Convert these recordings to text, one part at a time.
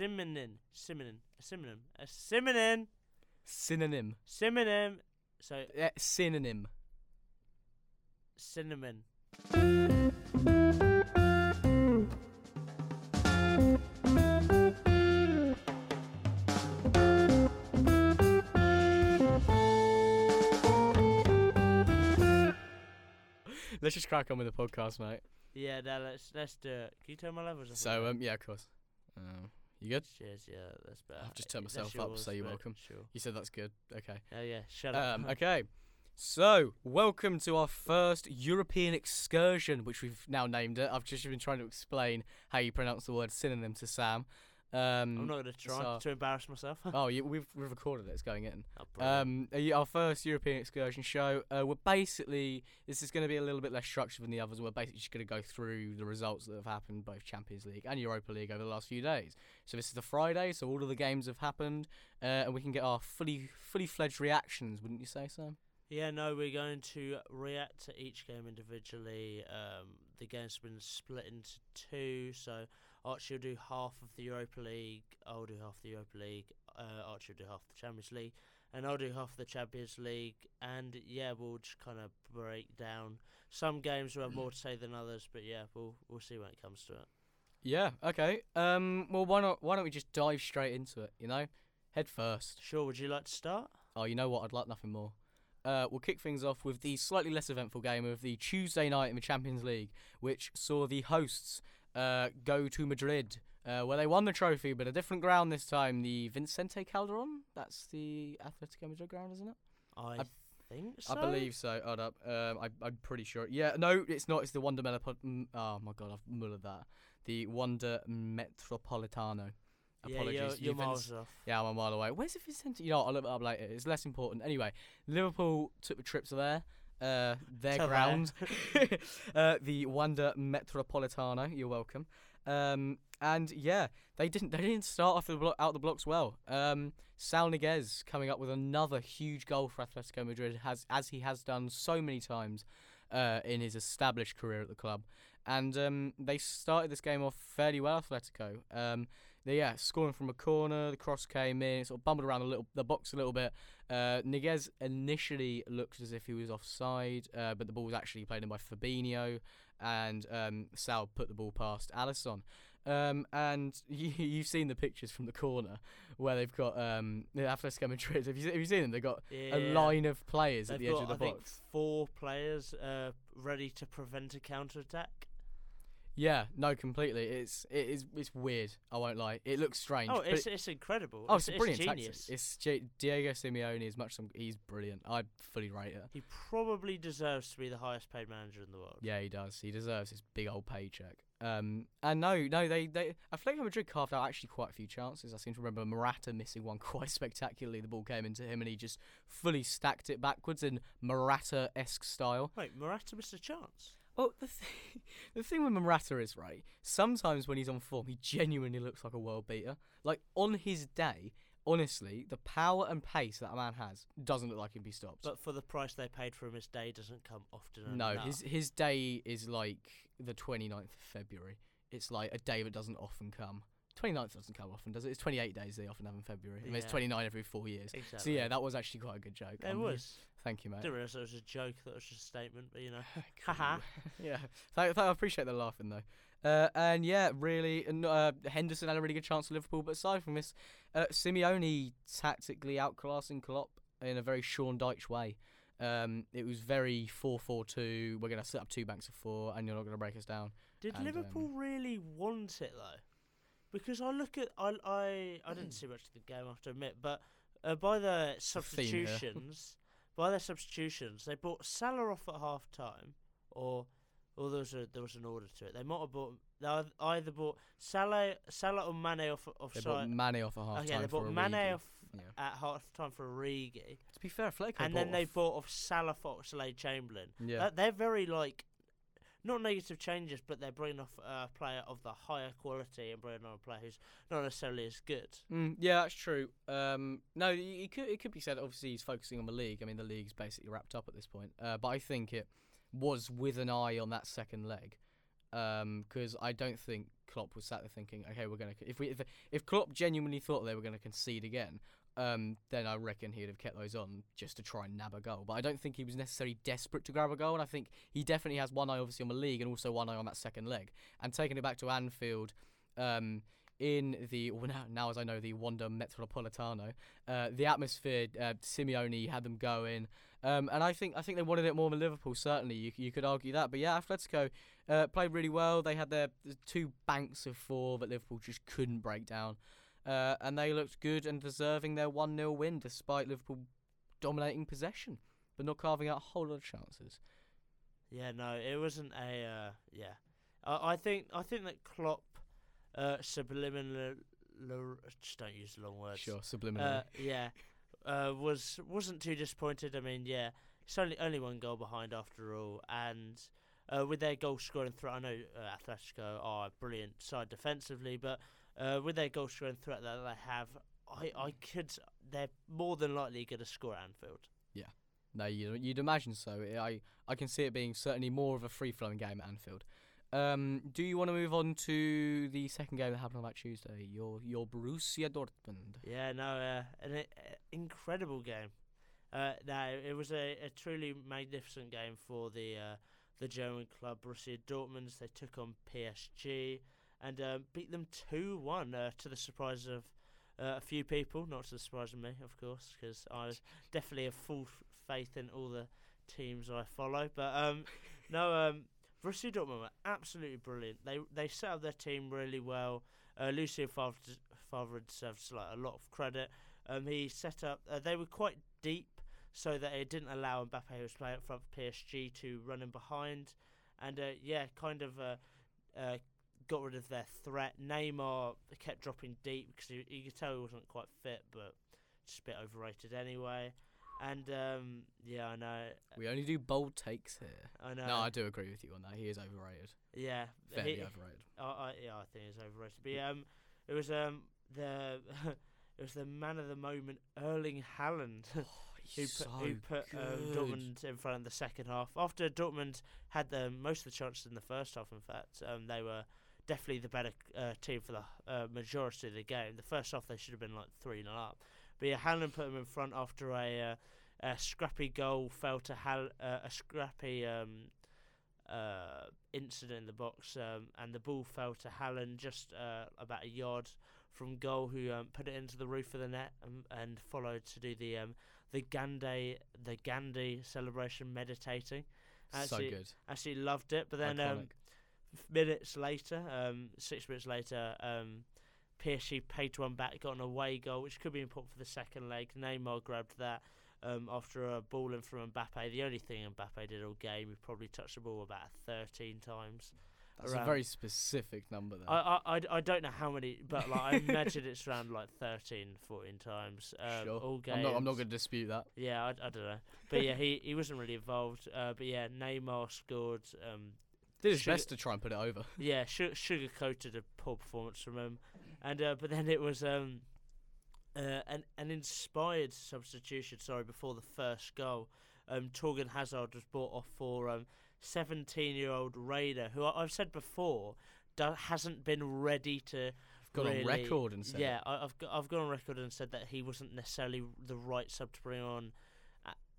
synonym, synonym, a synonym, a synonym, Synonym. synonym. So Yeah, synonym. cinnamon. Let's just crack on with the podcast, mate. Yeah, now let's let's do it. Can you turn my levels up? So, um, yeah, of course. Um, you good? cheers. Yeah, that's better. I've just turned myself up, so you're welcome. Sure. You said that's good. Okay. Oh yeah, shut up. Um, okay. So, welcome to our first European excursion, which we've now named it. I've just been trying to explain how you pronounce the word synonym to Sam. Um, I'm not gonna try so- to embarrass myself. oh, you, we've, we've recorded it. It's going in. Oh. Um, uh, our first European excursion show. Uh, we're basically this is going to be a little bit less structured than the others. We're basically just going to go through the results that have happened both Champions League and Europa League over the last few days. So this is the Friday, so all of the games have happened, uh, and we can get our fully fully fledged reactions. Wouldn't you say, Sam? Yeah, no, we're going to react to each game individually. Um, the game's been split into two, so Archie will do half of the Europa League, I'll do half the Europa League, uh, Archie will do half the Champions League, and I'll do half the Champions League. And yeah, we'll just kind of break down. Some games will have more to say than others, but yeah, we'll we'll see when it comes to it. Yeah. Okay. Um. Well, why not? Why don't we just dive straight into it? You know, head first. Sure, would you like to start? Oh, you know what? I'd like nothing more. Uh, we'll kick things off with the slightly less eventful game of the Tuesday night in the Champions League, which saw the hosts uh, go to Madrid, uh, where they won the trophy, but a different ground this time. The Vicente Calderon. That's the Atletico Madrid ground, isn't it? I, I- think so. I believe so. Hold up. Um, I, I'm pretty sure. Yeah. No, it's not. It's the Wanda Melop- mm, Oh my god, I've mullered that. The Wanda Metropolitano. Yeah, Apologies. you're, you're miles off. yeah, I'm a mile away. Where's the Vicente? You know, I'll look it up later. It's less important. Anyway, Liverpool took the trip to there. Uh, their To ground, uh, the Wanda Metropolitano. You're welcome. Um, and yeah, they didn't. They didn't start off the blo- out the blocks well. Um, Saul Niguez coming up with another huge goal for Atletico Madrid, has as he has done so many times uh, in his established career at the club. And um, they started this game off fairly well, Atletico. Um, they, yeah, scoring from a corner, the cross came in, sort of bumbled around a little the box a little bit. Uh, Niguez initially looked as if he was offside, uh, but the ball was actually played in by Fabinho, and um, Saul put the ball past Alisson. Um, and you, you've seen the pictures from the corner where they've got um, the Atletico Madrid. Have you, have you seen them? They've got Yeah. a line of players They've at the edge of the I think, box. four players uh, ready to prevent a counter attack. Yeah, no, completely. It's it is it's weird. I won't lie. It looks strange. Oh, it's it- it's incredible. oh, it's, a it's brilliant genius. tactic. It's J- Diego Simeone as much. As he's brilliant. I fully rate it. He probably deserves to be the highest paid manager in the world. Yeah, he does. He deserves his big old paycheck. Um, and no, no, they they Atletico Madrid carved out actually quite a few chances. I seem to remember Morata missing one quite spectacularly. The ball came into him and he just fully stacked it backwards in Morata esque style. Wait, Morata missed a chance. Well, the thing, the thing with Morata is right. Sometimes when he's on form, he genuinely looks like a world beater. Like on his day, honestly, the power and pace that a man has doesn't look like he can be stopped. But for the price they paid for him, his day doesn't come often no, enough. his his day is like the 29th of February. It's like a day that doesn't often come. 29th doesn't come often, does it? It's 28 days they often have in February. I mean, it's Yeah. 29 every four years. So Exactly. yeah, that was actually quite a good joke. it Um, was. Thank you, I mate. didn't realise it was a joke. That was just a statement, but you know. Haha. yeah, I appreciate the laughing though. Uh, and yeah, really, uh, Henderson had a really good chance for Liverpool. But aside from this, uh, Simeone tactically outclassing Klopp in a very Sean Dyche way. Um, it was very 4-4-2. We're going to set up two banks of four, and you're not going to break us down. Did And, Liverpool um, really want it though? Because I look at I I, I didn't see much of the game, I have to admit, but uh, by the substitutions, by their substitutions, they brought Salah off at half time, or or there was a, there was an order to it. They might have bought they either bought Salah Salah or Mane off They bought Mane off oh, a half time. okay, they bought Mane Origi. off Yeah. at half time for Origi, To be fair, Atletico and then they bought off Salah for Oxlade Chamberlain. Yeah. That- they're very like not negative changes, but they're bringing off a player of the higher quality and bringing on a player who's not necessarily as good. Mm, yeah, that's true. Um, no, it could it could be said. Obviously, he's focusing on the league. I mean, the league's basically wrapped up at this point. Uh, but I think it was with an eye on that second leg. because I don't think Klopp was sat there thinking, okay, we're gonna if we if, if Klopp genuinely thought they were gonna concede again, um, then I reckon he'd have kept those on just to try and nab a goal. But I don't think he was necessarily desperate to grab a goal, and I think he definitely has one eye obviously on the league and also one eye on that second leg. And taking it back to Anfield. Um, in the well, now, now as I know the Wanda Metropolitano, uh, the atmosphere, uh, Simeone had them going, um, and I think I think they wanted it more than Liverpool. Certainly, you you could argue that, but yeah, Atletico uh, played really well. They had their two banks of four that Liverpool just couldn't break down, uh, and they looked good and deserving their one 0 win despite Liverpool dominating possession, but not carving out a whole lot of chances. Yeah, no, it wasn't a uh, yeah. I, I think I think that Klopp uh, subliminal. Just don't use long words. Sure, subliminally. Uh, yeah, uh, was wasn't too disappointed. I mean, yeah, it's only only one goal behind after all, and uh, with their goal scoring threat, I know uh, Atletico are a brilliant side defensively, but uh, with their goal scoring threat that they have, I I could they're more than likely going to score at Anfield. Yeah, no, you'd, you'd imagine so. I I can see it being certainly more of a free flowing game at Anfield. Um, do you want to move on to the second game that happened on that Tuesday? Your your Borussia Dortmund. Yeah, no, uh, an uh, incredible game. Uh, no, it was a, a truly magnificent game for the uh, the German club Borussia Dortmund. They took on PSG and uh, beat them two one uh, to the surprise of uh, a few people, not to the surprise of me, of course, because I was definitely have full f- faith in all the teams I follow. But um, no, um, Borussia Dortmund were absolutely brilliant. They they set up their team really well. Uh, Lucien Favre, Favre deserves like a lot of credit. Um, he set up. Uh, they were quite deep, so that it didn't allow Mbappe, who was playing up front for PSG, to run in behind, and uh, yeah, kind of uh, uh, got rid of their threat. Neymar kept dropping deep because he, you could tell he wasn't quite fit, but just a bit overrated anyway. And um, yeah, I know. We only do bold takes here. I know. No, I do agree with you on that. He is overrated. yeah, Fairly he- overrated. I, I, yeah, I think he's overrated. But um, it was um the it was the man of the moment, Erling Haaland, who He's put, so who put um. Dortmund in front in the second half. After Dortmund had the most of the chances in the first half, in fact, um, they were definitely the better uh, team for the uh, majority of the game. The first half they should have been like three 0 up, but yeah, Haaland put them in front after a, uh, a scrappy goal fell to Hal- uh, a scrappy um, uh, incident in the box, um, and the ball fell to Haaland just uh, about a yard from goal, who um, put it into the roof of the net and, and followed to do the um, the Gandhi the Gandhi celebration, meditating. so Actually- good. Absolutely loved it, but then um, minutes later, um, six minutes later, um, PSG paid to one back, got an away goal, which could be important for the second leg. Neymar grabbed that um, after a ball in from Mbappe. The only thing Mbappe did all game, he probably touched the ball about 13 times. That's a very specific number there. I, I, I, I don't know how many, but like I imagine it's around like 13, 14 times um, sure. all games. I'm not. I'm not going to dispute that. Yeah, I, I don't know, but yeah, he, he wasn't really involved. Uh, but yeah, Neymar scored. Um, Did his Sugar- best to try and put it over. yeah, su- sugar coated a poor performance from him, and uh, but then it was um, uh, an an inspired substitution. Sorry, before the first goal, um, Thorgan Hazard was brought off for um, seventeen-year-old Raider, who I- I've said before do- hasn't been ready to. Got on record and said. Yeah, I, I've got, I've gone on record and said that he wasn't necessarily the right sub to bring on.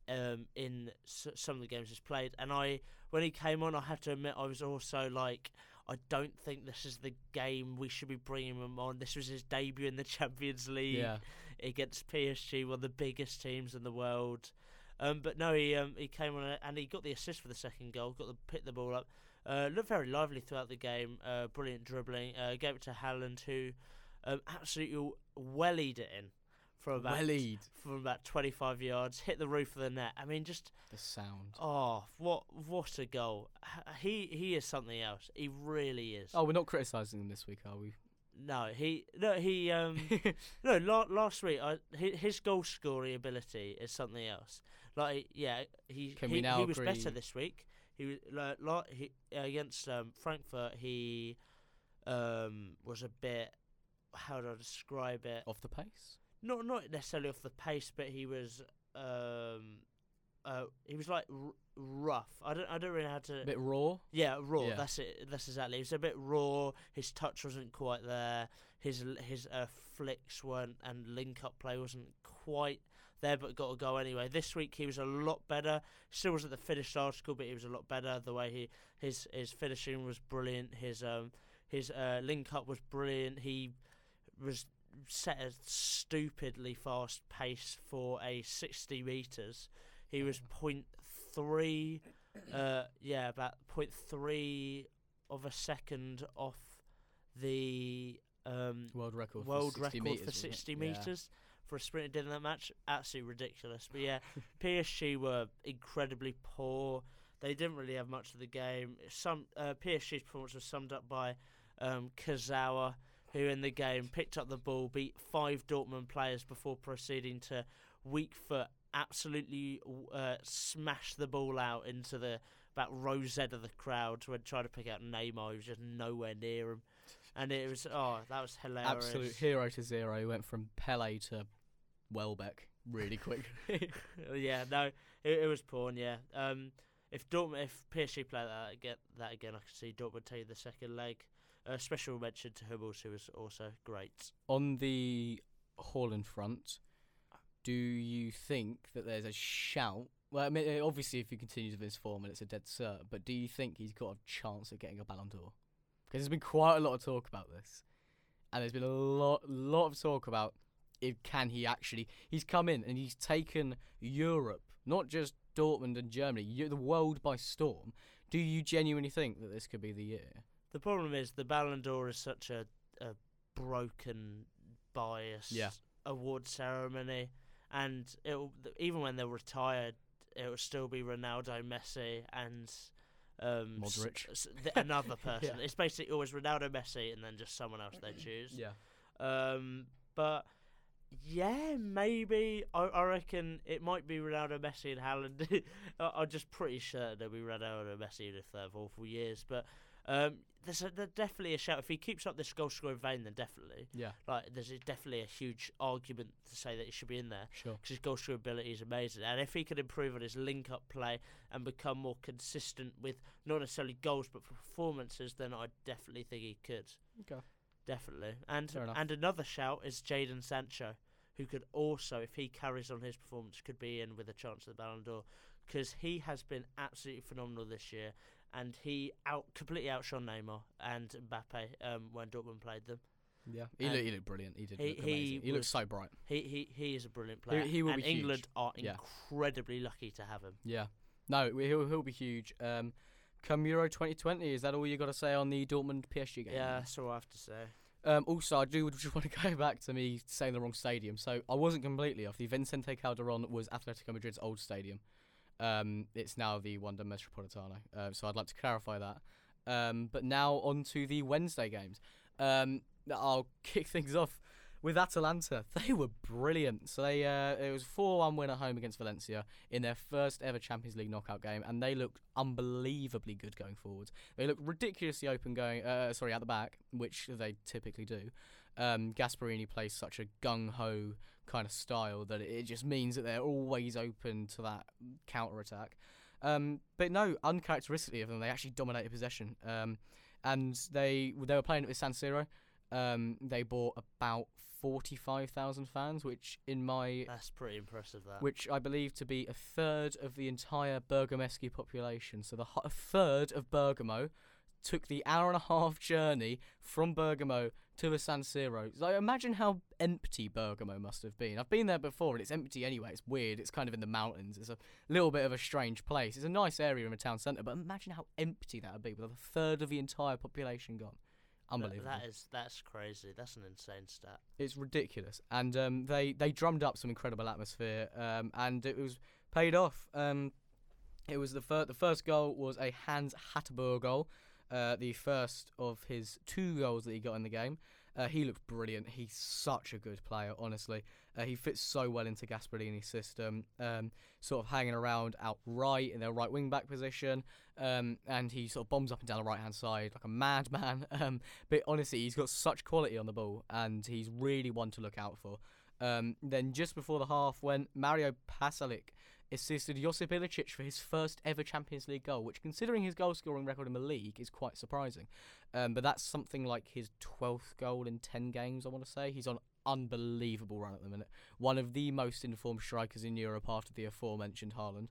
Um, in s- some of the games he's played, and I, when he came on, I have to admit I was also like, I don't think this is the game we should be bringing him on. This was his debut in the Champions League Yeah. against PSG, one of the biggest teams in the world. Um, but no, he um, he came on and he got the assist for the second goal. Got the picked the ball up. Uh, looked very lively throughout the game. Uh, brilliant dribbling. Uh, gave it to Haaland, who um, absolutely wellied it in from about Wellied. from about 25 yards. Hit the roof of the net. I mean, just The sound. oh, what what a goal! He he is something else. He really is. Oh, we're not criticising him this week, are we? No, he no he um no la- last week I, his, his goal scoring ability is something else. Like yeah, he Can he, we now he was better this week. He like, like he against um, Frankfurt. He um was a bit how do I describe it? Off the pace. Not not necessarily off the pace, but he was um uh, he was like r- rough. I don't I don't really know how to A bit raw. yeah, raw. Yeah. That's it. That's exactly. He was a bit raw. His touch wasn't quite there. His his uh, flicks weren't, and link up play wasn't quite there. But got a go anyway. This week he was a lot better. Still wasn't the finished article, but he was a lot better. The way he his his finishing was brilliant. His um his uh, link up was brilliant. He was set a stupidly fast pace for a 60 meters. He was point three, uh, yeah, about point three of a second off the um, World record. for world 60 record meters, for wasn't it? 60 Yeah. meters for a sprinter did in that match. Absolutely ridiculous. But yeah, PSG were incredibly poor. They didn't really have much of the game. Some uh, PSG's performance was summed up by um, Kurzawa, who in the game picked up the ball, beat five Dortmund players before proceeding to weak foot, absolutely uh, smash the ball out into the about row Z of the crowd when trying to pick out Neymar, who was just nowhere near him. And it was oh, that was hilarious. Absolute hero to zero. He went from Pele to Welbeck really quick. yeah, no, it, it was porn. Yeah. Um, if Dortmund, if PSG play that that again, I could see Dortmund take the second leg. A special mention to Hummels, who was also great. On the Haaland front, do you think that there's a shout? Well, I mean, eh, obviously, if he continues with his form and it's a dead cert, but do you think he's got a chance of getting a Ballon d'Or? Because there's been quite a lot of talk about this, and there's been a lot, lot of talk about if can he actually. He's come in and he's taken Europe, not just Dortmund and Germany, the world by storm. Do you genuinely think that this could be the year? The problem is the Ballon d'Or is such a, a broken, biased Yeah. award ceremony, and it'll even when they're retired, it will still be Ronaldo, Messi, and um, Modric. s- th- another person. Yeah. It's basically always Ronaldo, Messi, and then just someone else they choose. Yeah. Um, but yeah, maybe I, I reckon it might be Ronaldo, Messi, and Haaland. I- I'm just pretty sure it'll be Ronaldo, Messi, even if they have awful years. But um, there's, a, there's definitely a shout. If he keeps up this goal scoring vein, then definitely. Yeah. Like, there's a, definitely a huge argument to say that he should be in there Sure. because his goal scoring ability is amazing. And if he could improve on his link up play and become more consistent with not necessarily goals but performances, then I definitely think he could. Okay. Definitely. And and another shout is Jadon Sancho, who could also, if he carries on his performance, could be in with a chance at the Ballon d'Or because he has been absolutely phenomenal this year, and he out completely outshone Neymar and Mbappe um, when Dortmund played them. Yeah, he, looked, he looked brilliant. He did he- look he. He, looked so bright. He he he is a brilliant player, he will and be huge. England are Yeah. incredibly lucky to have him. Yeah. No, he'll he'll be huge. Um, come Euro 2020, is that all you got to say on the Dortmund PSG game? Yeah, that's all I have to say. Um, also, I do just want to go back to me saying the wrong stadium. So I wasn't completely off. The Vicente Calderon was Atletico Madrid's old stadium. Um, it's now the Wanda Metropolitano. Uh, so I'd like to clarify that. Um, but now on to the Wednesday games. Um, I'll kick things off with Atalanta. They were brilliant. So they uh, it was four one win at home against Valencia in their first ever Champions League knockout game, and they looked unbelievably good going forward. They looked ridiculously open going. Uh, sorry, at the back, which they typically do. Um, Gasperini plays such a gung ho kind of style that it just means that they're always open to that counter attack. Um, but no, uncharacteristically of them, they actually dominated possession. Um, and they they were playing it with San Siro. Um, they bought about forty five thousand fans, which in my That's pretty impressive. That. which I believe to be a third of the entire Bergamaschi population. So the a third of Bergamo took the hour and a half journey from Bergamo to the San Siro. So imagine how empty Bergamo must have been. I've been there before and it's empty anyway. It's weird. It's kind of in the mountains. It's a little bit of a strange place. It's a nice area in the town centre, but imagine how empty that would be with a third of the entire population gone. That- Unbelievable. that is that's crazy. That's an insane stat. It's ridiculous, and um, they they drummed up some incredible atmosphere, um, and it was paid off. Um, it was the first the first goal was a Hans Hateboer goal, uh, the first of his two goals that he got in the game. Uh, he looked brilliant. He's such a good player, honestly. Uh, he fits so well into Gasperini's system, um, sort of hanging around out right in their right wing back position, um, and he sort of bombs up and down the right hand side like a madman. Um, but honestly, he's got such quality on the ball, and he's really one to look out for. Um, then just before the half went, Mario Pasalic assisted Josip Ilicic for his first ever Champions League goal, which, considering his goal scoring record in the league, is quite surprising. Um, but that's something like his 12th goal in 10 games, I want to say. He's on unbelievable run at the minute. One of the most informed strikers in Europe after the aforementioned Haaland.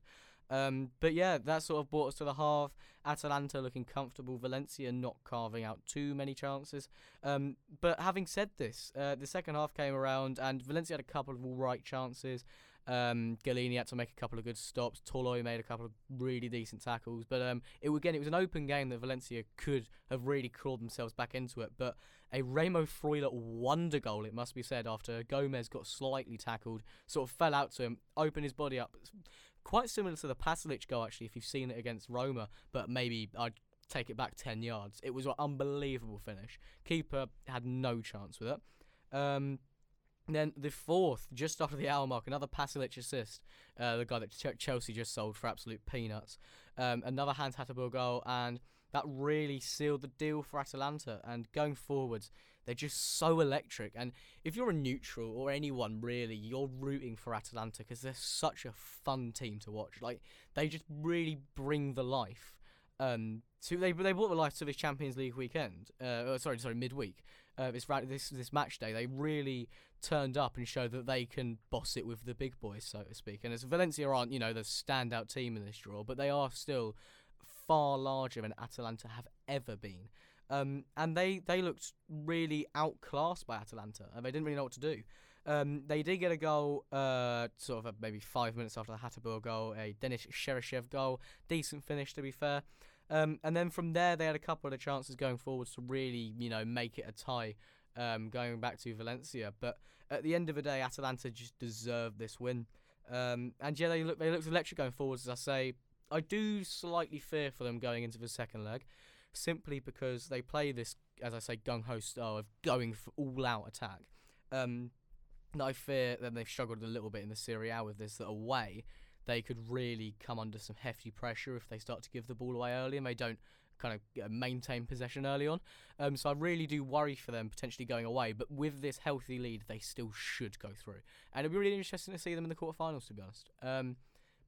Um, but yeah, that sort of brought us to the half. Atalanta looking comfortable. Valencia not carving out too many chances. Um, but having said this, uh, the second half came around and Valencia had a couple of all right chances. Um, Gollini had to make a couple of good stops. Toloi made a couple of really decent tackles. But um, it again, it was an open game that Valencia could have really crawled themselves back into it. But a Remo Freuler wonder goal, it must be said, after Gomez got slightly tackled, sort of fell out to him, opened his body up. Quite similar to the Pasalic goal, actually, if you've seen it against Roma, but maybe I'd take it back 10 yards. It was an unbelievable finish. Keeper had no chance with it. Um, then the fourth, just after the hour mark, another Pasalic assist. Uh, the guy that Ch- Chelsea just sold for absolute peanuts. Um, another Hans Hateboer goal, and that really sealed the deal for Atalanta. And going forwards, they're just so electric. And if you're a neutral or anyone really, you're rooting for Atalanta because they're such a fun team to watch. Like they just really bring the life. Um, to they they brought the life to this Champions League weekend. Uh, oh, sorry, sorry, midweek. Uh, this this this match day, they really turned up and showed that they can boss it with the big boys, so to speak. And as Valencia aren't, you know, the standout team in this draw, but they are still far larger than Atalanta have ever been. Um, and they, they looked really outclassed by Atalanta, and they didn't really know what to do. Um, they did get a goal, uh, sort of maybe five minutes after the Hateboer goal, a Denis Cheryshev goal. Decent finish, to be fair. Um, and then from there, they had a couple of chances going forwards to really, you know, make it a tie um, going back to Valencia. But at the end of the day, Atalanta just deserved this win. Um, and yeah, they look they looked electric going forwards. As I say, I do slightly fear for them going into the second leg, simply because they play this, as I say, gung ho style of going for all out attack. Um, I fear that they've struggled a little bit in the Serie A with this. That away, they could really come under some hefty pressure if they start to give the ball away early and they don't kind of maintain possession early on. Um, so I really do worry for them potentially going away. But with this healthy lead, they still should go through, and it'll be really interesting to see them in the quarterfinals. To be honest. Um,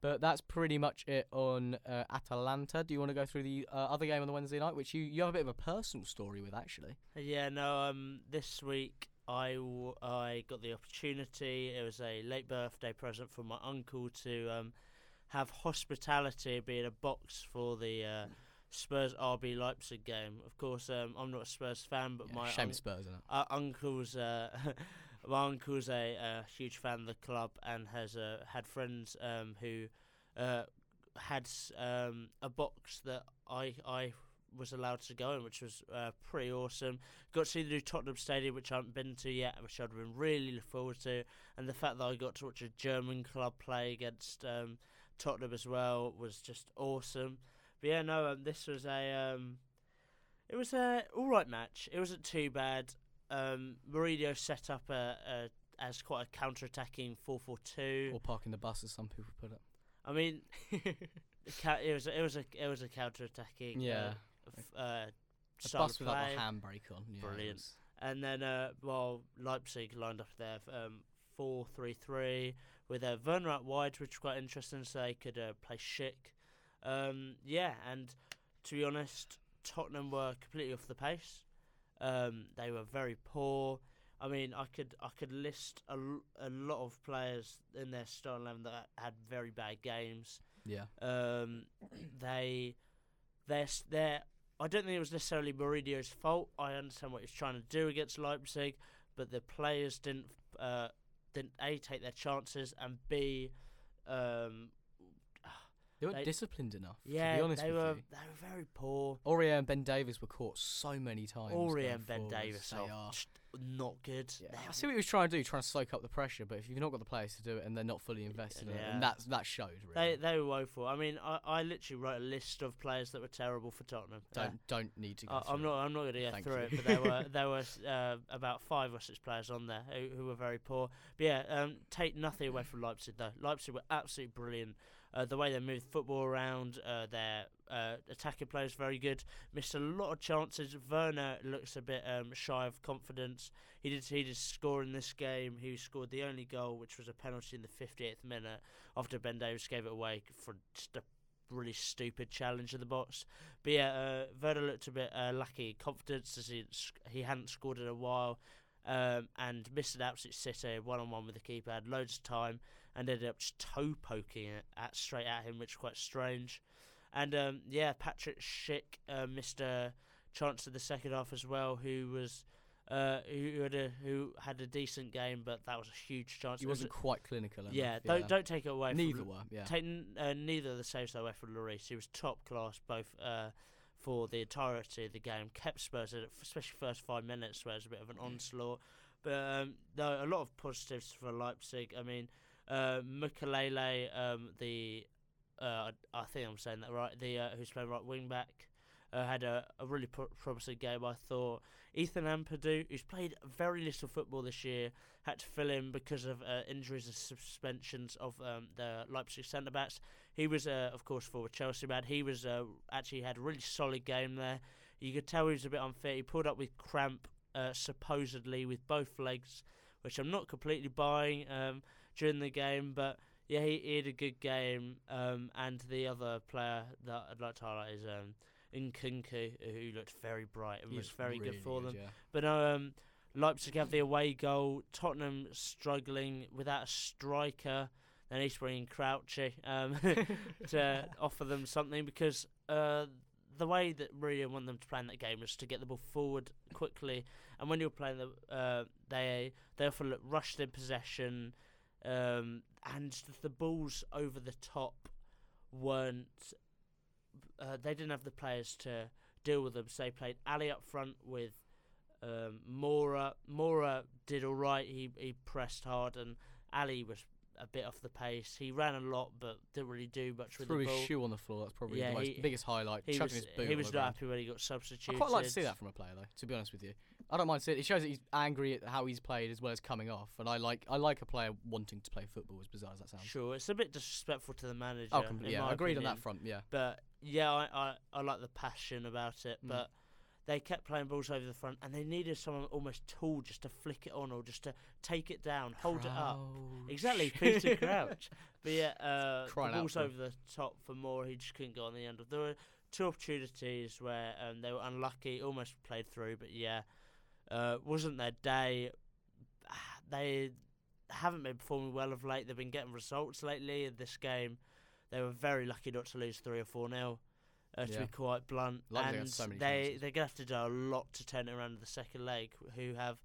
but that's pretty much it on uh, Atalanta. Do you want to go through the uh, other game on the Wednesday night, which you, you have a bit of a personal story with, actually? Yeah, no. Um, this week I, w- I got the opportunity. It was a late birthday present from my uncle to um, have hospitality, be in a box for the uh, Spurs RB Leipzig game. Of course, um, I'm not a Spurs fan, but Yeah, my shame un- Spurs, isn't it? uh, uncle's uh, my uncle's a, a huge fan of the club and has uh, had friends um, who uh, had um, a box that I I was allowed to go in, which was uh, pretty awesome. Got to see the new Tottenham Stadium, which I haven't been to yet, which I'd been really looking forward to, and the fact that I got to watch a German club play against um, Tottenham as well was just awesome. But yeah, no, um, this was a um, it was a all right match. It wasn't too bad. Um, Mourinho set up a, a as quite a counter-attacking 4-4-2. Or parking the bus, as some people put it. I mean, it was a, it was a it was a counter-attacking. Yeah. Uh, uh, A bus without a handbrake on. Yeah, Brilliant. was- And then, uh, while Leipzig lined up there, um, four three three with uh, Werner out wide, which was quite interesting, so they could uh, play Schick. Um, yeah, and to be honest, Tottenham were completely off the pace. Um, they were very poor. I mean, I could I could list a, a lot of players in their starting eleven that had very bad games. Yeah. Um, they, they're, s- they're, I don't think it was necessarily Mourinho's fault. I understand what he's trying to do against Leipzig, but the players didn't, uh, didn't a take their chances and b, um, They weren't They- disciplined enough. yeah, to be honest they with were you. they were very poor. Aurier and Ben Davies were caught so many times. Going and Ben forwards. Davies They are are. Just not good. Yeah. I see what he was trying to do, trying to soak up the pressure. But if you've not got the players to do it and they're not fully invested in it, Yeah. and that's that showed. They Really. they were woeful. I mean, I, I literally wrote a list of players that were terrible for Tottenham. Uh, don't don't need to go. I, I'm it. not. I'm not going to get Thank through you. it, but there were there were uh, about five or six players on there who, who were very poor. But yeah, um, take nothing away from Leipzig though. Leipzig were absolutely brilliant. Uh, the way they moved football around, uh, their uh, attacking players very good. Missed a lot of chances. Werner looks a bit um, shy of confidence. He did he did score in this game. He scored the only goal, which was a penalty in the 58th minute after Ben Davies gave it away for just a really stupid challenge in the box. But yeah, uh, Werner looked a bit uh, lucky confidence as he he hadn't scored in a while. Um, and missed an absolute sitter one on one with the keeper. Had loads of time and ended up just toe poking it at straight at him, which is quite strange. And um, yeah, Patrick Schick uh, missed a chance in the second half as well, who was uh, who had a who had a decent game, but that was a huge chance. He It was wasn't quite clinical. enough, yeah, don't don't take it away. Neither from, were. Yeah. Take uh, neither of the saves away from Lloris. He was top class both uh, for the entirety of the game. Kept Spurs, it, especially first five minutes, where it was a bit of an onslaught. But um, no, a lot of positives for Leipzig. I mean, uh, Mukalele, um, the uh, I think I'm saying that right. The uh, who's playing right wing back. Uh, had a, a really pro- promising game, I thought. Ethan Ampadu, who's played very little football this year, had to fill in because of uh, injuries and suspensions of um, the Leipzig centre backs. He was, uh, of course, for Chelsea man. He was uh, actually had a really solid game there. You could tell he was a bit unfit. He pulled up with cramp, uh, supposedly with both legs, which I'm not completely buying um, during the game. But yeah, he, he had a good game. Um, and the other player that I'd like to highlight is um, Nkunku, who looked very bright and was was very really good for them. Yeah. But um, Leipzig have the away goal. Tottenham struggling without a striker. They need to bring in Crouchy um, to offer them something because uh, the way that Mourinho want them to play in that game is to get the ball forward quickly. And when you're playing the, uh, they they often look rushed in possession, um, and the balls over the top weren't. Uh, they didn't have the players to deal with them. So they played Alli up front with um, Moura. Moura did all right. He he pressed hard, and Alli was a bit off the pace. He ran a lot, but didn't really do much with Threw the his ball. shoe on the floor. That's probably Yeah, the most, he- biggest highlight. He was his boot he was not ground. happy when he got substituted. I substituted. quite like to see that from a player, though. To be honest with you, I don't mind seeing it. It shows that he's angry at how he's played as well as coming off, and I like I like a player wanting to play football. As bizarre as that sounds. Sure, it's a bit disrespectful to the manager. Oh, completely. Yeah, agreed on that front. Yeah. But yeah, I, I, I like the passion about it. Mm. But they kept playing balls over the front, and they needed someone almost tall just to flick it on or just to take it down, hold it up. Exactly, Peter Crouch. But yeah, uh, the balls over the top for more. He just couldn't go on the end of. There were two opportunities where um, they were unlucky, almost played through. But yeah, uh, wasn't their day. They haven't been performing well of late. They've been getting results lately. In this game, they were very lucky not to lose three or four nil. Uh, to Yeah. be quite blunt, had and so many they chances. they're gonna have to do a lot to turn it around in the second leg. Who have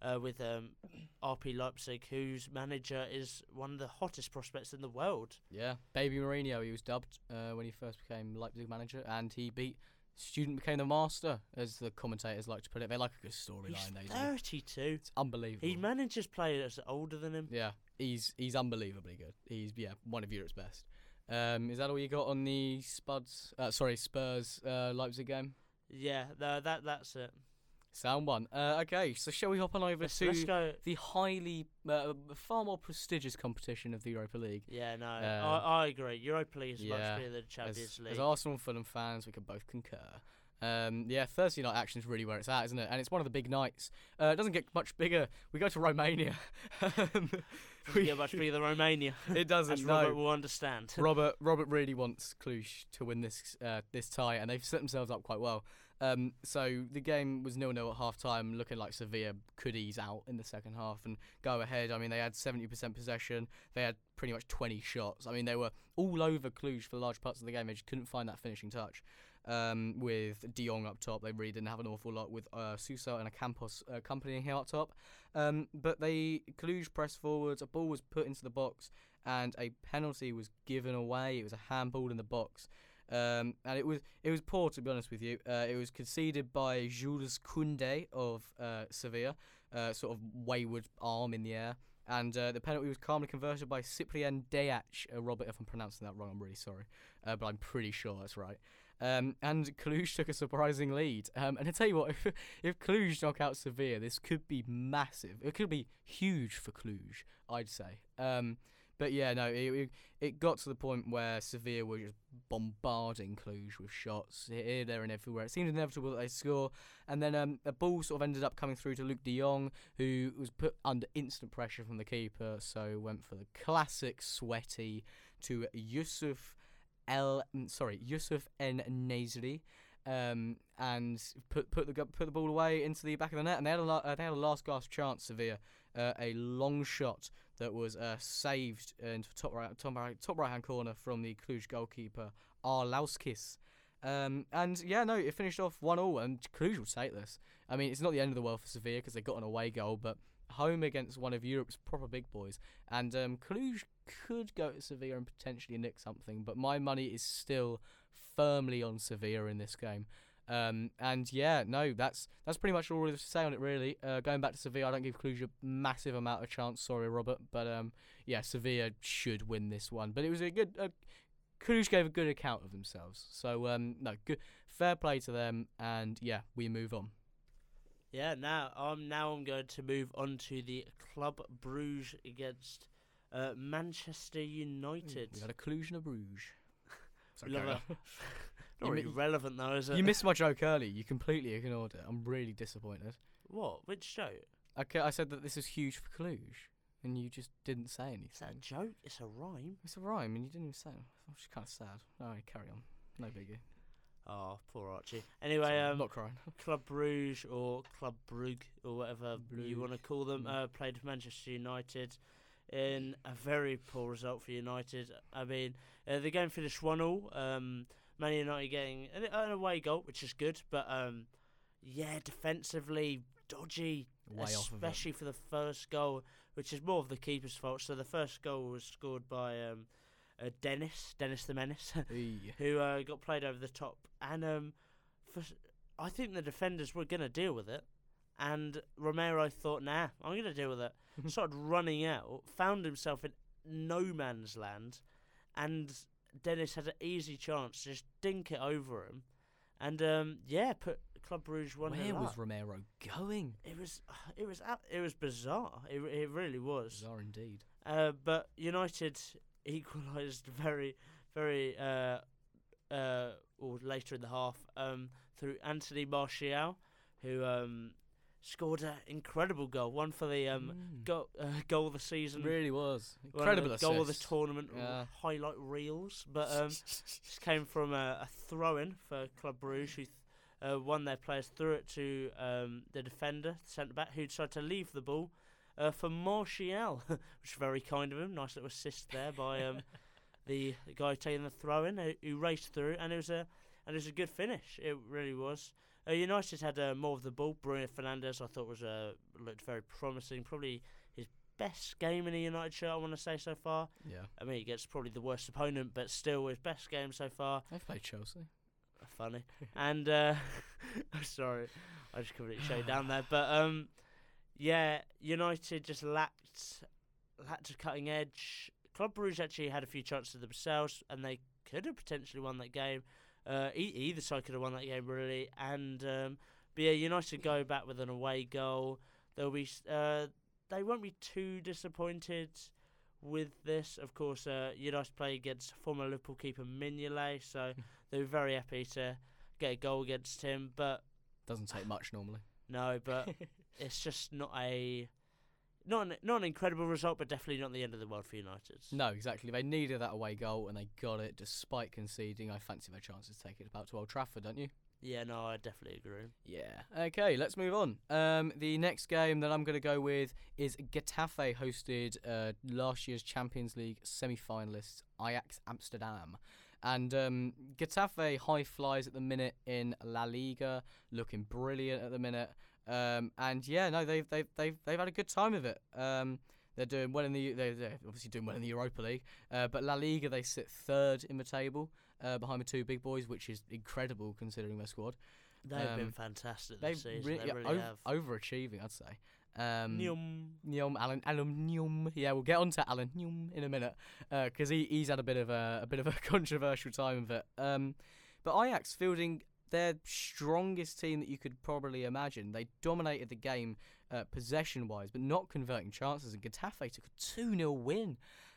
uh, with um, RB Leipzig, whose manager is one of the hottest prospects in the world. Yeah, Baby Mourinho. He was dubbed uh, when he first became Leipzig manager, and he beat student became the master, as the commentators like to put it. They like a good He's storyline. They do. 32. It's unbelievable. He manages players older than him. yeah, he's he's unbelievably good. He's yeah one of Europe's best. Um, is that all you got on the Spuds? Uh, sorry, Spurs uh, Leipzig game. Yeah, no, that that's it. Sound one. Uh, okay, so shall we hop on over Let's, to let's go. the highly, uh, far more prestigious competition of the Europa League? Yeah, no, Uh, I, I agree. Europa League is yeah, much better than the Champions as, League. as Arsenal and Fulham fans, we can both concur. Um, yeah, Thursday night action is really where it's at, isn't it? And it's one of the big nights. Uh, it doesn't get much bigger. We go to Romania. Um, Doesn't get much bigger than Romania. it doesn't. No. Robert will understand. Robert Robert really wants Cluj to win this uh, this tie, and they've set themselves up quite well. Um, so the game was nil nil at half time, looking like Sevilla could ease out in the second half and go ahead. I mean, they had 70% possession, they had pretty much 20 shots. I mean, they were all over Cluj for large parts of the game. They just couldn't find that finishing touch. Um, with De Jong up top, they really didn't have an awful lot with uh, Suso and Ocampos uh, accompanying him up top. Um, but they Cluj pressed forwards, a ball was put into the box, and a penalty was given away. It was a handball in the box. Um, and it was it was poor to be honest with you. Uh, it was conceded by Jules Koundé of uh, Sevilla, uh, sort of wayward arm in the air, and uh, the penalty was calmly converted by Ciprian Deac. Uh, Robert, if I'm pronouncing that wrong, I'm really sorry, uh, but I'm pretty sure that's right. Um, and Cluj took a surprising lead. Um, and I tell you what, if, if Cluj knock out Sevilla, this could be massive. It could be huge for Cluj, I'd say. Um, but yeah, no, it, it, got to the point where Sevilla were just bombarding Cluj with shots here, there, and everywhere. It seemed inevitable that they score, and then um, a ball sort of ended up coming through to Luuk De Jong, who was put under instant pressure from the keeper, so went for the classic sweaty to Yusuf El, mm, sorry, Yusuf En Nasri. Um, and put put the put the ball away into the back of the net, and they had a uh, they had a last gasp chance. Sevilla, uh, a long shot that was uh, saved into top right top right top right hand corner from the Cluj goalkeeper Arlauskis. Um, and yeah, no, it finished off one all, and Cluj will take this. I mean, it's not the end of the world for Sevilla because they got an away goal, but home against one of Europe's proper big boys, and um, Cluj could go to Sevilla and potentially nick something, but my money is still firmly on Sevilla in this game. Um, and yeah, no, that's that's pretty much all there is to say on it, really. Uh, going back to Sevilla, I don't give Cluj a massive amount of chance. Sorry, Robert, but um, yeah, Sevilla should win this one. But it was a good. Uh, Cluj gave a good account of themselves, so um, no, good, fair play to them. And yeah, we move on. Yeah, now I'm now I'm going to move on to the Club Bruges against uh, Manchester United. We got a Cluj and a Bruges. It's We love okay. a- You Not really mi- relevant though, is it? You missed my joke early. You completely ignored it. I'm really disappointed. what? Which joke? Okay, I said that this is huge for Cluj, and you just didn't say anything. Is that a joke? It's a rhyme. It's a rhyme, and you didn't even say it. Just kind of sad. All right, carry on. No biggie. Oh, poor Archie. Anyway, Sorry, I'm um, not crying. Club Bruges or Club Brugge or whatever you want to call them Mm. uh, played Manchester United in a very poor result for United. I mean, uh, the game finished one all. Um, Man United getting an, an away goal, which is good, but um, yeah, defensively dodgy, Way especially for the first goal, which is more of the keeper's fault. So the first goal was scored by um, uh, Dennis, Dennis the Menace. Who uh, got played over the top. And um, for, I think the defenders were going to deal with it. And Romero thought, nah, I'm going to deal with it. Started running out, found himself in no man's land, and Dennis had an easy chance to just dink it over him. And um, yeah, put Club Brugge one Where was up. Romero going? It was it was it was bizarre. It it really was. Bizarre indeed. Uh, but United equalised very, very, uh, uh, or later in the half, um, through Anthony Martial, who um, scored an incredible goal. One for the um, Mm. goal, uh, goal of the season. really was one of the incredible goal of the tournament Yeah. highlight reels, but um, this came from a, a throw-in for Club Bruges, who th- uh, one their players threw it to um, the defender, the centre back, who decided to leave the ball uh, for Martial, which is very kind of him. Nice little assist there by um, the guy taking the throw-in, who, who raced through, and it was a and it was a good finish. It really was. Uh, United had uh, more of the ball. Bruno Fernandes, I thought was uh, looked very promising. Probably his best game in a United shirt. I want to say so far. yeah, I mean, he gets probably the worst opponent, but still his best game so far. they've played Chelsea. Funny. and uh, I'm sorry, I just completely showed down there. But um, yeah, United just lacked lacked a cutting edge. Club Brugge actually had a few chances themselves, and they could have potentially won that game. Uh, either side could have won that game really. And um, but yeah, United go back with an away goal. They'll be uh, they won't be too disappointed with this. Of course, uh, United play against former Liverpool keeper Mignolet, so they were very happy to get a goal against him. But Doesn't take much normally. no, but it's just not a not an, not an incredible result, but definitely not the end of the world for United. No, exactly. They needed that away goal and they got it despite conceding. I fancy their chances to take it about to Old Trafford, don't you? Yeah, no, I definitely agree. Yeah. Okay, let's move on. Um, the next game that I'm going to go with is Getafe hosted uh, last year's Champions League semi-finalists Ajax Amsterdam. And um, Getafe high flies at the minute in La Liga, looking brilliant at the minute. Um, and yeah, no, they've they've they've they've had a good time of it. Um, they're doing well in the they're, they're obviously doing well in the Europa League, uh, but La Liga they sit third in the table uh, behind the two big boys, which is incredible considering their squad. They've Um, been fantastic They've this season. really, they really have. overachieving, I'd say. Um, Nyum. Nyom, Allan, Allan Nyom. Yeah, we'll get on to Allan Nyom in a minute because he, he's had a bit of a, a bit of a controversial time of it. Um, but Ajax fielding their strongest team that you could probably imagine. They dominated the game uh, possession wise, but not converting chances. And Getafe took a 2 0 win.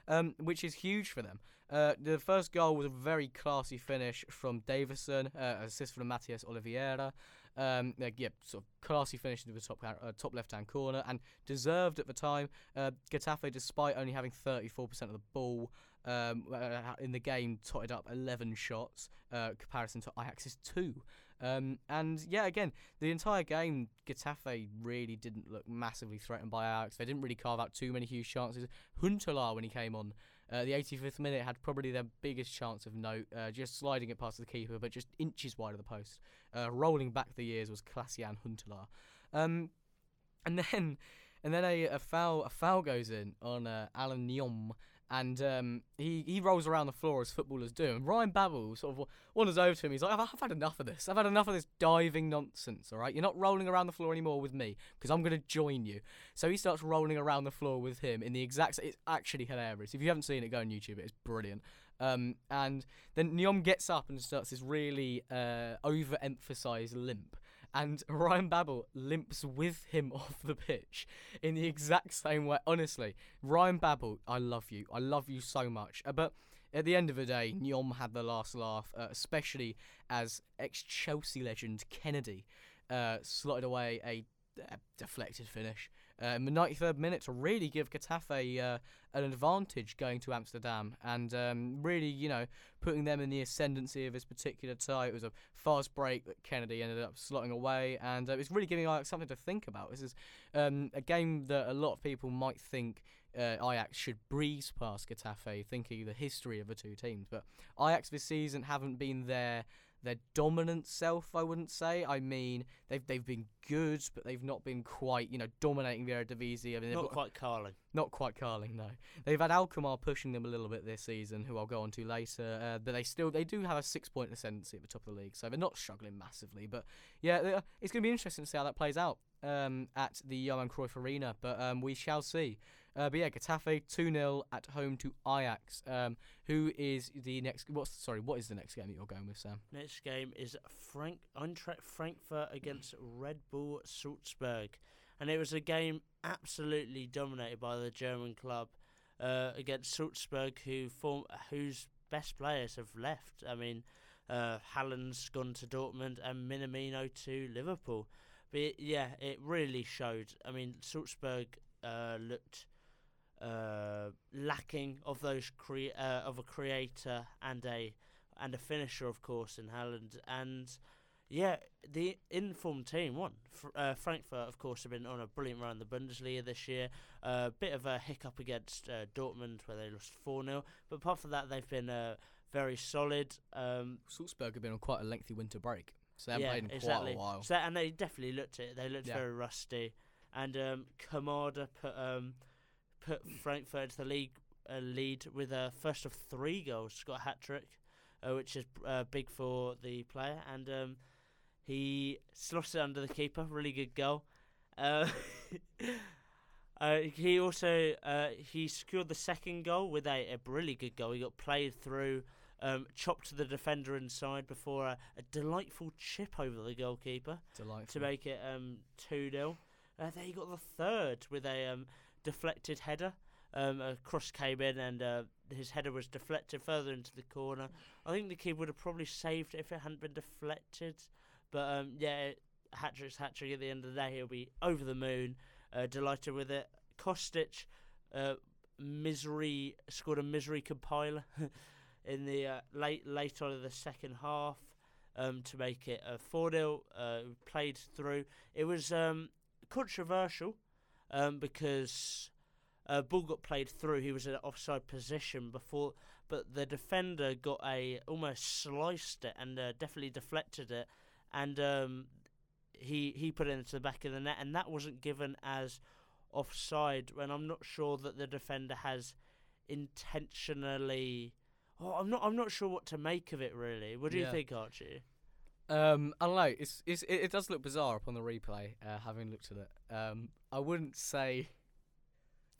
um, which is huge for them. Uh, the first goal was a very classy finish from Deyverson, uh, assist from Matias Oliveira. Um, yeah, sort of classy finish into the top uh, top left hand corner and deserved at the time. Uh, Getafe, despite only having 34% of the ball um, uh, in the game, totted up 11 shots, uh, comparison to Ajax's two. Um, and yeah, again, the entire game, Getafe really didn't look massively threatened by Ajax. They didn't really carve out too many huge chances. Huntelaar, when he came on, uh, the 85th minute had probably their biggest chance of note, uh, just sliding it past the keeper, but just inches wide of the post. Uh, rolling back the years was Klaas-Jan Huntelaar. Um, and then, and then a, a foul, a foul goes in on uh, Allan Nyom, and um, he he rolls around the floor as footballers do. And Ryan Babel sort of wanders over to him. He's like, I've, I've, had enough of this. I've had enough of this diving nonsense. All right, you're not rolling around the floor anymore with me because I'm going to join you. So he starts rolling around the floor with him in the exact. It's actually hilarious. If you haven't seen it, go on YouTube. It's brilliant. Um, and then Nyom gets up and starts this really uh, overemphasized limp and Ryan Babel limps with him off the pitch in the exact same way. Honestly, Ryan Babel, I love you. I love you so much. Uh, but at the end of the day, Nyom had the last laugh, uh, especially as ex Chelsea legend Kenedy uh, slotted away a, a deflected finish uh, in the 93rd minute to really give Getafe uh, an advantage going to Amsterdam and um, really, you know, putting them in the ascendancy of this particular tie. It was a fast break that Kenedy ended up slotting away, and uh, it's really giving Ajax something to think about. This is um, a game that a lot of people might think. Uh, Ajax should breeze past Getafe, thinking the history of the two teams. But Ajax this season haven't been there their dominant self. I wouldn't say. I mean, they've they've been good, but they've not been quite you know dominating the Eredivisie. I mean, not quite Carling. Not quite Carling. No, they've had Alkmaar pushing them a little bit this season, who I'll go on to later. Uh, but they still they do have a six point ascendancy at the top of the league, so they're not struggling massively. But yeah, it's going to be interesting to see how that plays out um, at the Johan Cruyff Arena. But um, we shall see. Uh, but yeah, Getafe 2 0 at home to Ajax. Um, who is the next? What's sorry? What is the next game that you're going with, Sam? Next game is Frank Eintracht Frankfurt against Red Bull Salzburg, and it was a game absolutely dominated by the German club uh, against Salzburg, who form whose best players have left. I mean, uh, Haaland's gone to Dortmund and Minamino to Liverpool. But yeah, it really showed. I mean, Salzburg uh, looked uh, lacking of those crea- uh, of a creator and a and a finisher, of course, in Haaland. And yeah, the informed team won. Uh, Frankfurt, of course, have been on a brilliant run in the Bundesliga this year. A uh, bit of a hiccup against uh, Dortmund where they lost 4 0. But apart from that, they've been uh, very solid. Um, Salzburg have been on quite a lengthy winter break. So they haven't played in exactly. quite a while. So, and they definitely looked it. They looked Yeah. very rusty. And um, Kamada put um, put Frankfurt into the league uh, lead with a first of three goals. Got a hat trick, uh, which is uh, big for the player. And um, he slotted it under the keeper. Really good goal. Uh, uh, he also uh, he secured the second goal with a, a really good goal. He got played through. Um, chopped to the defender inside before a, a delightful chip over the goalkeeper Delightful. to make it um, 2 0. Uh, then he got the third with a um, deflected header. Um, a cross came in and uh, his header was deflected further into the corner. I think the keeper would have probably saved it if it hadn't been deflected. But um, yeah, hat trick's hat trick at the end of the day. He'll be over the moon, uh, delighted with it. Kostic, uh, misery scored a misery compiler in the uh, late late on of the second half um, to make it a 4 0. Uh, played through. It was um, controversial um, because uh, ball got played through. He was in an offside position before, but the defender got a almost sliced it and uh, definitely deflected it, and um, he he put it into the back of the net, and that wasn't given as offside. When I'm not sure that the defender has intentionally. Oh, I'm not. I'm not sure what to make of it. Really, what do you think, Archie? Um, I don't know. It's, it's it, it does look bizarre upon the replay. Uh, having looked at it, um, I wouldn't say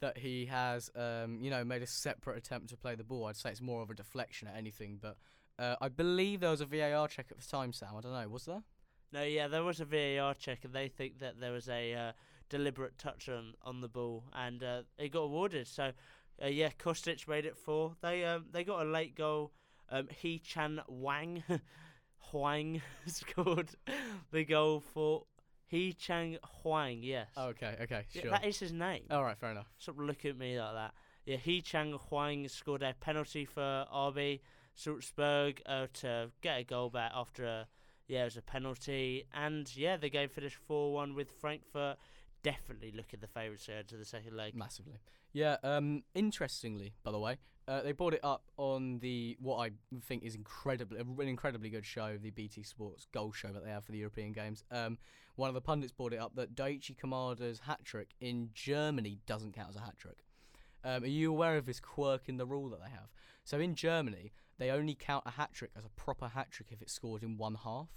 that he has, um, you know, made a separate attempt to play the ball. I'd say it's more of a deflection at anything. But uh, I believe there was a VAR check at the time, Sam. I don't know. Was there? No, yeah, there was a VAR check, and they think that there was a uh, deliberate touch on, on the ball, and uh, it got awarded. So Uh, yeah, Kostic made it four. They um they got a late goal. Um, He Chan Wang, Huang scored the goal for He Chang Huang. Yes, okay, okay, Yeah, sure. that is his name. All right, fair enough. Stop looking at me like that. Yeah, He Chang Huang scored a penalty for RB Salzburg uh, to get a goal back after a yeah it was a penalty, and yeah the game finished four one with Frankfurt definitely looking the favourites here to the second leg. Massively. Yeah. Um. Interestingly, by the way, uh, they brought it up on the what I think is incredibly an incredibly good show, the BT Sports Goal Show that they have for the European Games. Um. One of the pundits brought it up that Daichi Kamada's hat trick in Germany doesn't count as a hat trick. Um, are you aware of this quirk in the rule that they have? So in Germany, they only count a hat trick as a proper hat trick if it's scored in one half,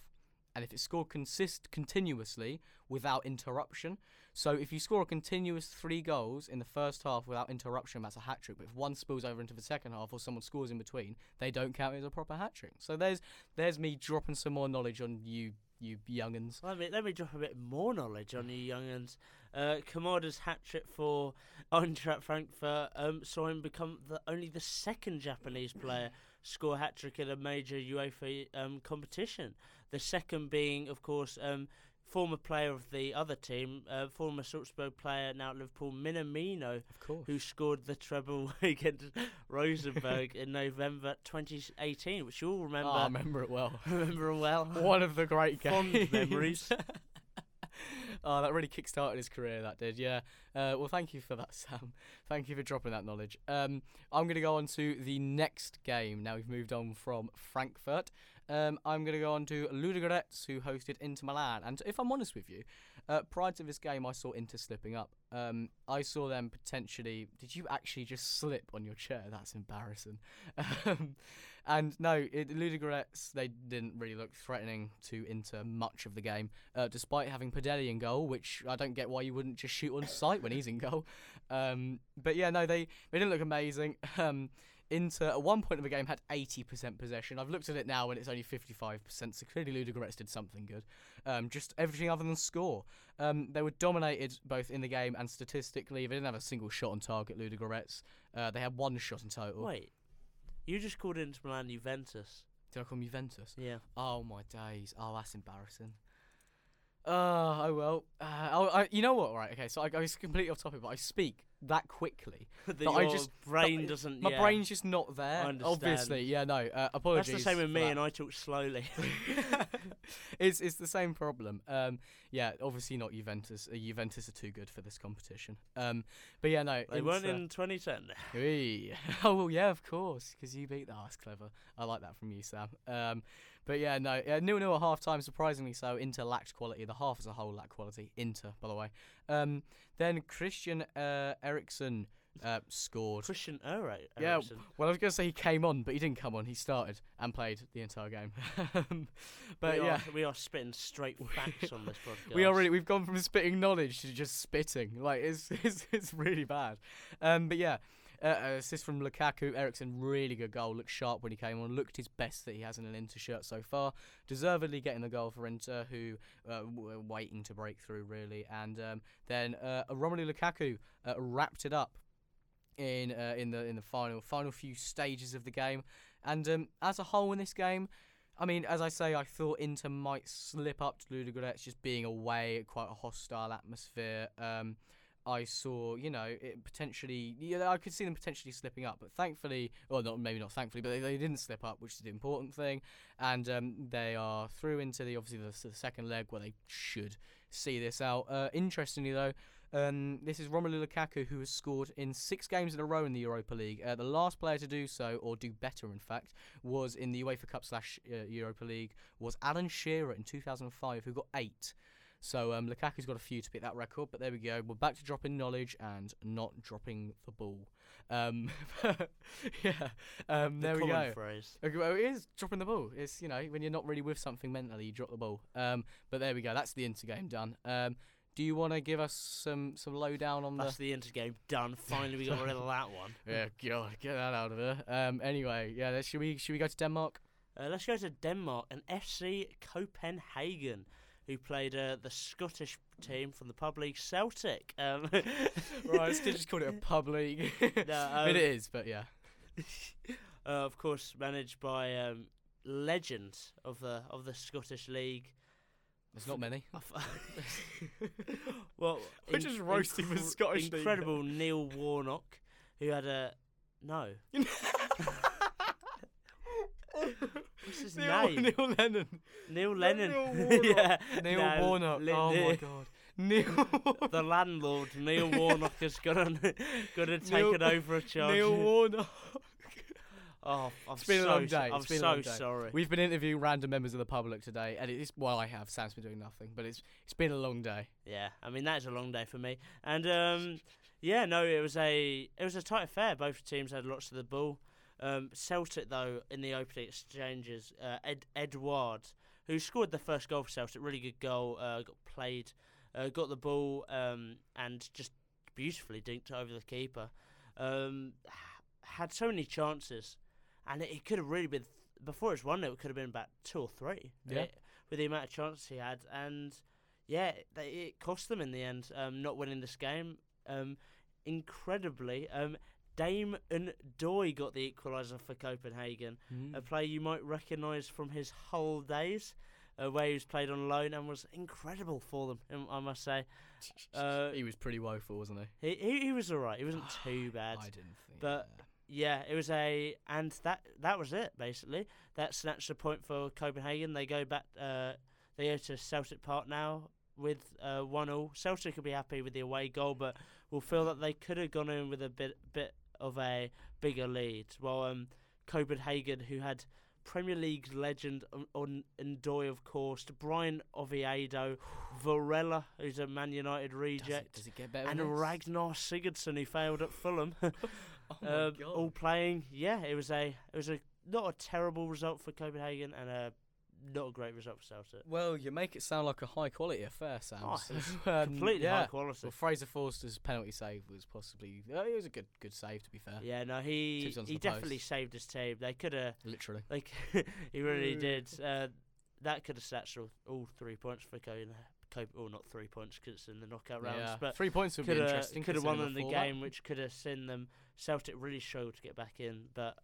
and if it's scored consist continuously without interruption. So if you score a continuous three goals in the first half without interruption, that's a hat trick. But if one spills over into the second half or someone scores in between, they don't count as a proper hat trick. So there's there's me dropping some more knowledge on you you younguns. Let me let me drop a bit more knowledge on you young'uns. Uh, Kamada's hat trick for Eintracht Frankfurt um, saw him become the only the second Japanese player score hat trick in a major UEFA um, competition. The second being, of course, um, former player of the other team, uh, former Salzburg player now at Liverpool, Minamino, Of course. who scored the treble against Rosenborg in November 2018, which you all remember. Oh, I remember it well. remember it well. One of the great games. Fond memories. oh, that really kick-started his career. That did, yeah. Uh, well, thank you for that, Sam. Thank you for dropping that knowledge. Um, I'm going to go on to the next game. Now we've moved on from Frankfurt. Um, I'm going to go on to Ludogorets, who hosted Inter Milan. And if I'm honest with you, uh, prior to this game, I saw Inter slipping up. Um, I saw them potentially. Did you actually just slip on your chair? That's embarrassing. Um, and no, it, Ludogorets, they didn't really look threatening to Inter much of the game, uh, despite having Padelli in goal, which I don't get why you wouldn't just shoot on sight when he's in goal. Um, but yeah, no, they, they didn't look amazing. Inter at one point of the game had 80% possession. I've looked at it now and it's only 55%, so clearly Ludogorets did something good. Um, just everything other than score. Um, they were dominated both in the game and statistically. They didn't have a single shot on target, Ludogorets. Uh, they had one shot in total. Wait, you just called Inter Milan Juventus. Did I call them Juventus? Yeah. Oh my days! Oh, that's embarrassing. Uh, oh well. Uh, oh, I, you know what? Right. Okay. So I, I was completely off topic, but I speak that quickly. that But I just- brain but doesn't. My yeah. brain's just not there. Obviously, yeah. No. Uh, That's the same with me, that. and I talk slowly. it's it's the same problem. Um, yeah, obviously not Juventus. Uh, Juventus are too good for this competition. Um, but yeah, no, they weren't in 2010. Oh well, yeah, of course, because you beat. Oh, that's clever. I like that from you, Sam. Um, but yeah, no, uh, nil nil at half time. Surprisingly so, Inter lacked quality. The half as a whole lacked quality. Inter, by the way. Um, then Christian uh, Eriksen uh, scored. Christian Ure. Yeah, Well, I was going to say he came on, but he didn't come on. He started and played the entire game. But we yeah, are, we are spitting straight facts on this podcast. we already we've gone from spitting knowledge to just spitting. Like it's it's, it's really bad. Um, but yeah, uh, uh, assist from Lukaku. Eriksen, really good goal. Looked sharp when he came on. Looked his best that he has in an Inter shirt so far. Deservedly getting the goal for Inter, who uh, were waiting to break through really. And um, then uh, Romelu Lukaku uh, wrapped it up in uh, in the in the final final few stages of the game. And um, as a whole in this game, I mean, as I say, I thought Inter might slip up to Ludogorets just being away, quite a hostile atmosphere. Um, I saw, you know, it potentially, yeah, I could see them potentially slipping up, but thankfully, or not, maybe not thankfully, but they, they didn't slip up, which is the important thing. And um, they are through into the obviously the, the second leg where they should see this out. Uh, interestingly, though, um, this is Romelu Lukaku who has scored in six games in a row in the Europa League. Uh, the last player to do so, or do better, in fact, was in the UEFA Cup slash uh, Europa League was Alan Shearer in 2005, who got eight. So um, Lukaku's got a few to beat that record, but there we go. We're back to dropping knowledge and not dropping the ball. Um, yeah, um, the there we go. phrase. Okay, well, it is dropping the ball. It's you know when you're not really with something mentally, you drop the ball. Um, but there we go. That's the inter game done. Um, do you want to give us some some lowdown on the That's the Inter game done. Finally, we got rid of that one. Yeah, God, get that out of there. Um, anyway, yeah. Should we should we go to Denmark? Uh, let's go to Denmark and FC Copenhagen, who played uh, the Scottish team from the pub league Celtic. Um, right, let's just call it a pub league. No, um, it is, but yeah. uh, of course, managed by um, legends of the of the Scottish league. There's not many. well, We're just roasting the Scottish league. incredible Neil Warnock, who had a no. What's his Neil, name? Neil Lennon. Neil Lennon. Neil Warnock. yeah, Neil no, Warnock. Li- oh my god. Neil. The landlord, Neil Warnock, has got to, got to take it over a charge. Neil Warnock. Oh, I'm It's been a long day, I'm it's so day. sorry. We've been interviewing random members of the public today, and it is well, I have. Sam's been doing nothing, but it's it's been a long day. Yeah, I mean that's a long day for me. And um, yeah, no, it was a it was a tight affair. Both teams had lots of the ball. Um, Celtic though in the opening exchanges, uh, Ed Edouard, who scored the first goal for Celtic, really good goal. Uh, got played, uh, got the ball, um, and just beautifully dinked over the keeper. Um, had so many chances, and it, it could have really been before it's one 0 It could have been about two or three. Yeah. eh, with the amount of chances he had, and yeah, they, it cost them in the end, um, not winning this game. Um, incredibly, um, Dame and Doy got the equaliser for Copenhagen, Mm. a player you might recognise from his Hull days, uh, where he was played on loan and was incredible for them. um, I must say, uh, he was pretty woeful, wasn't he? he he, he was alright. He wasn't too bad. I didn't think. But- Yeah, it was a, and that that was it basically. That snatched a point for Copenhagen. They go back. Uh, they go to Celtic Park now with uh, one all. Celtic will be happy with the away goal, but will feel that they could have gone in with a bit bit of a bigger lead. Well, um, Copenhagen, who had Premier League legend on, N'Doye, of course, Bryan Oviedo, Varela, who's a Man United does reject, it, does it get better? and? Ragnar Sigurdsson, who failed at Fulham. Oh uh, all playing. Yeah, it was a it was a not a terrible result for Copenhagen and a not a great result for Celtic. Well, you make it sound like a high quality affair, Sam. Oh, so, um, Completely yeah. high quality. Well, Fraser Forster's penalty save was possibly. Uh, it was a good good save, to be fair. yeah, no, he he definitely post. saved his team. They could have Literally. like he really did. Uh, that could have snatched all, all three points for Copenhagen. Cope, or not three points because it's in the knockout rounds, yeah. but Three points would be interesting. could have won them the game, which could have seen them. Celtic really struggled to get back in, but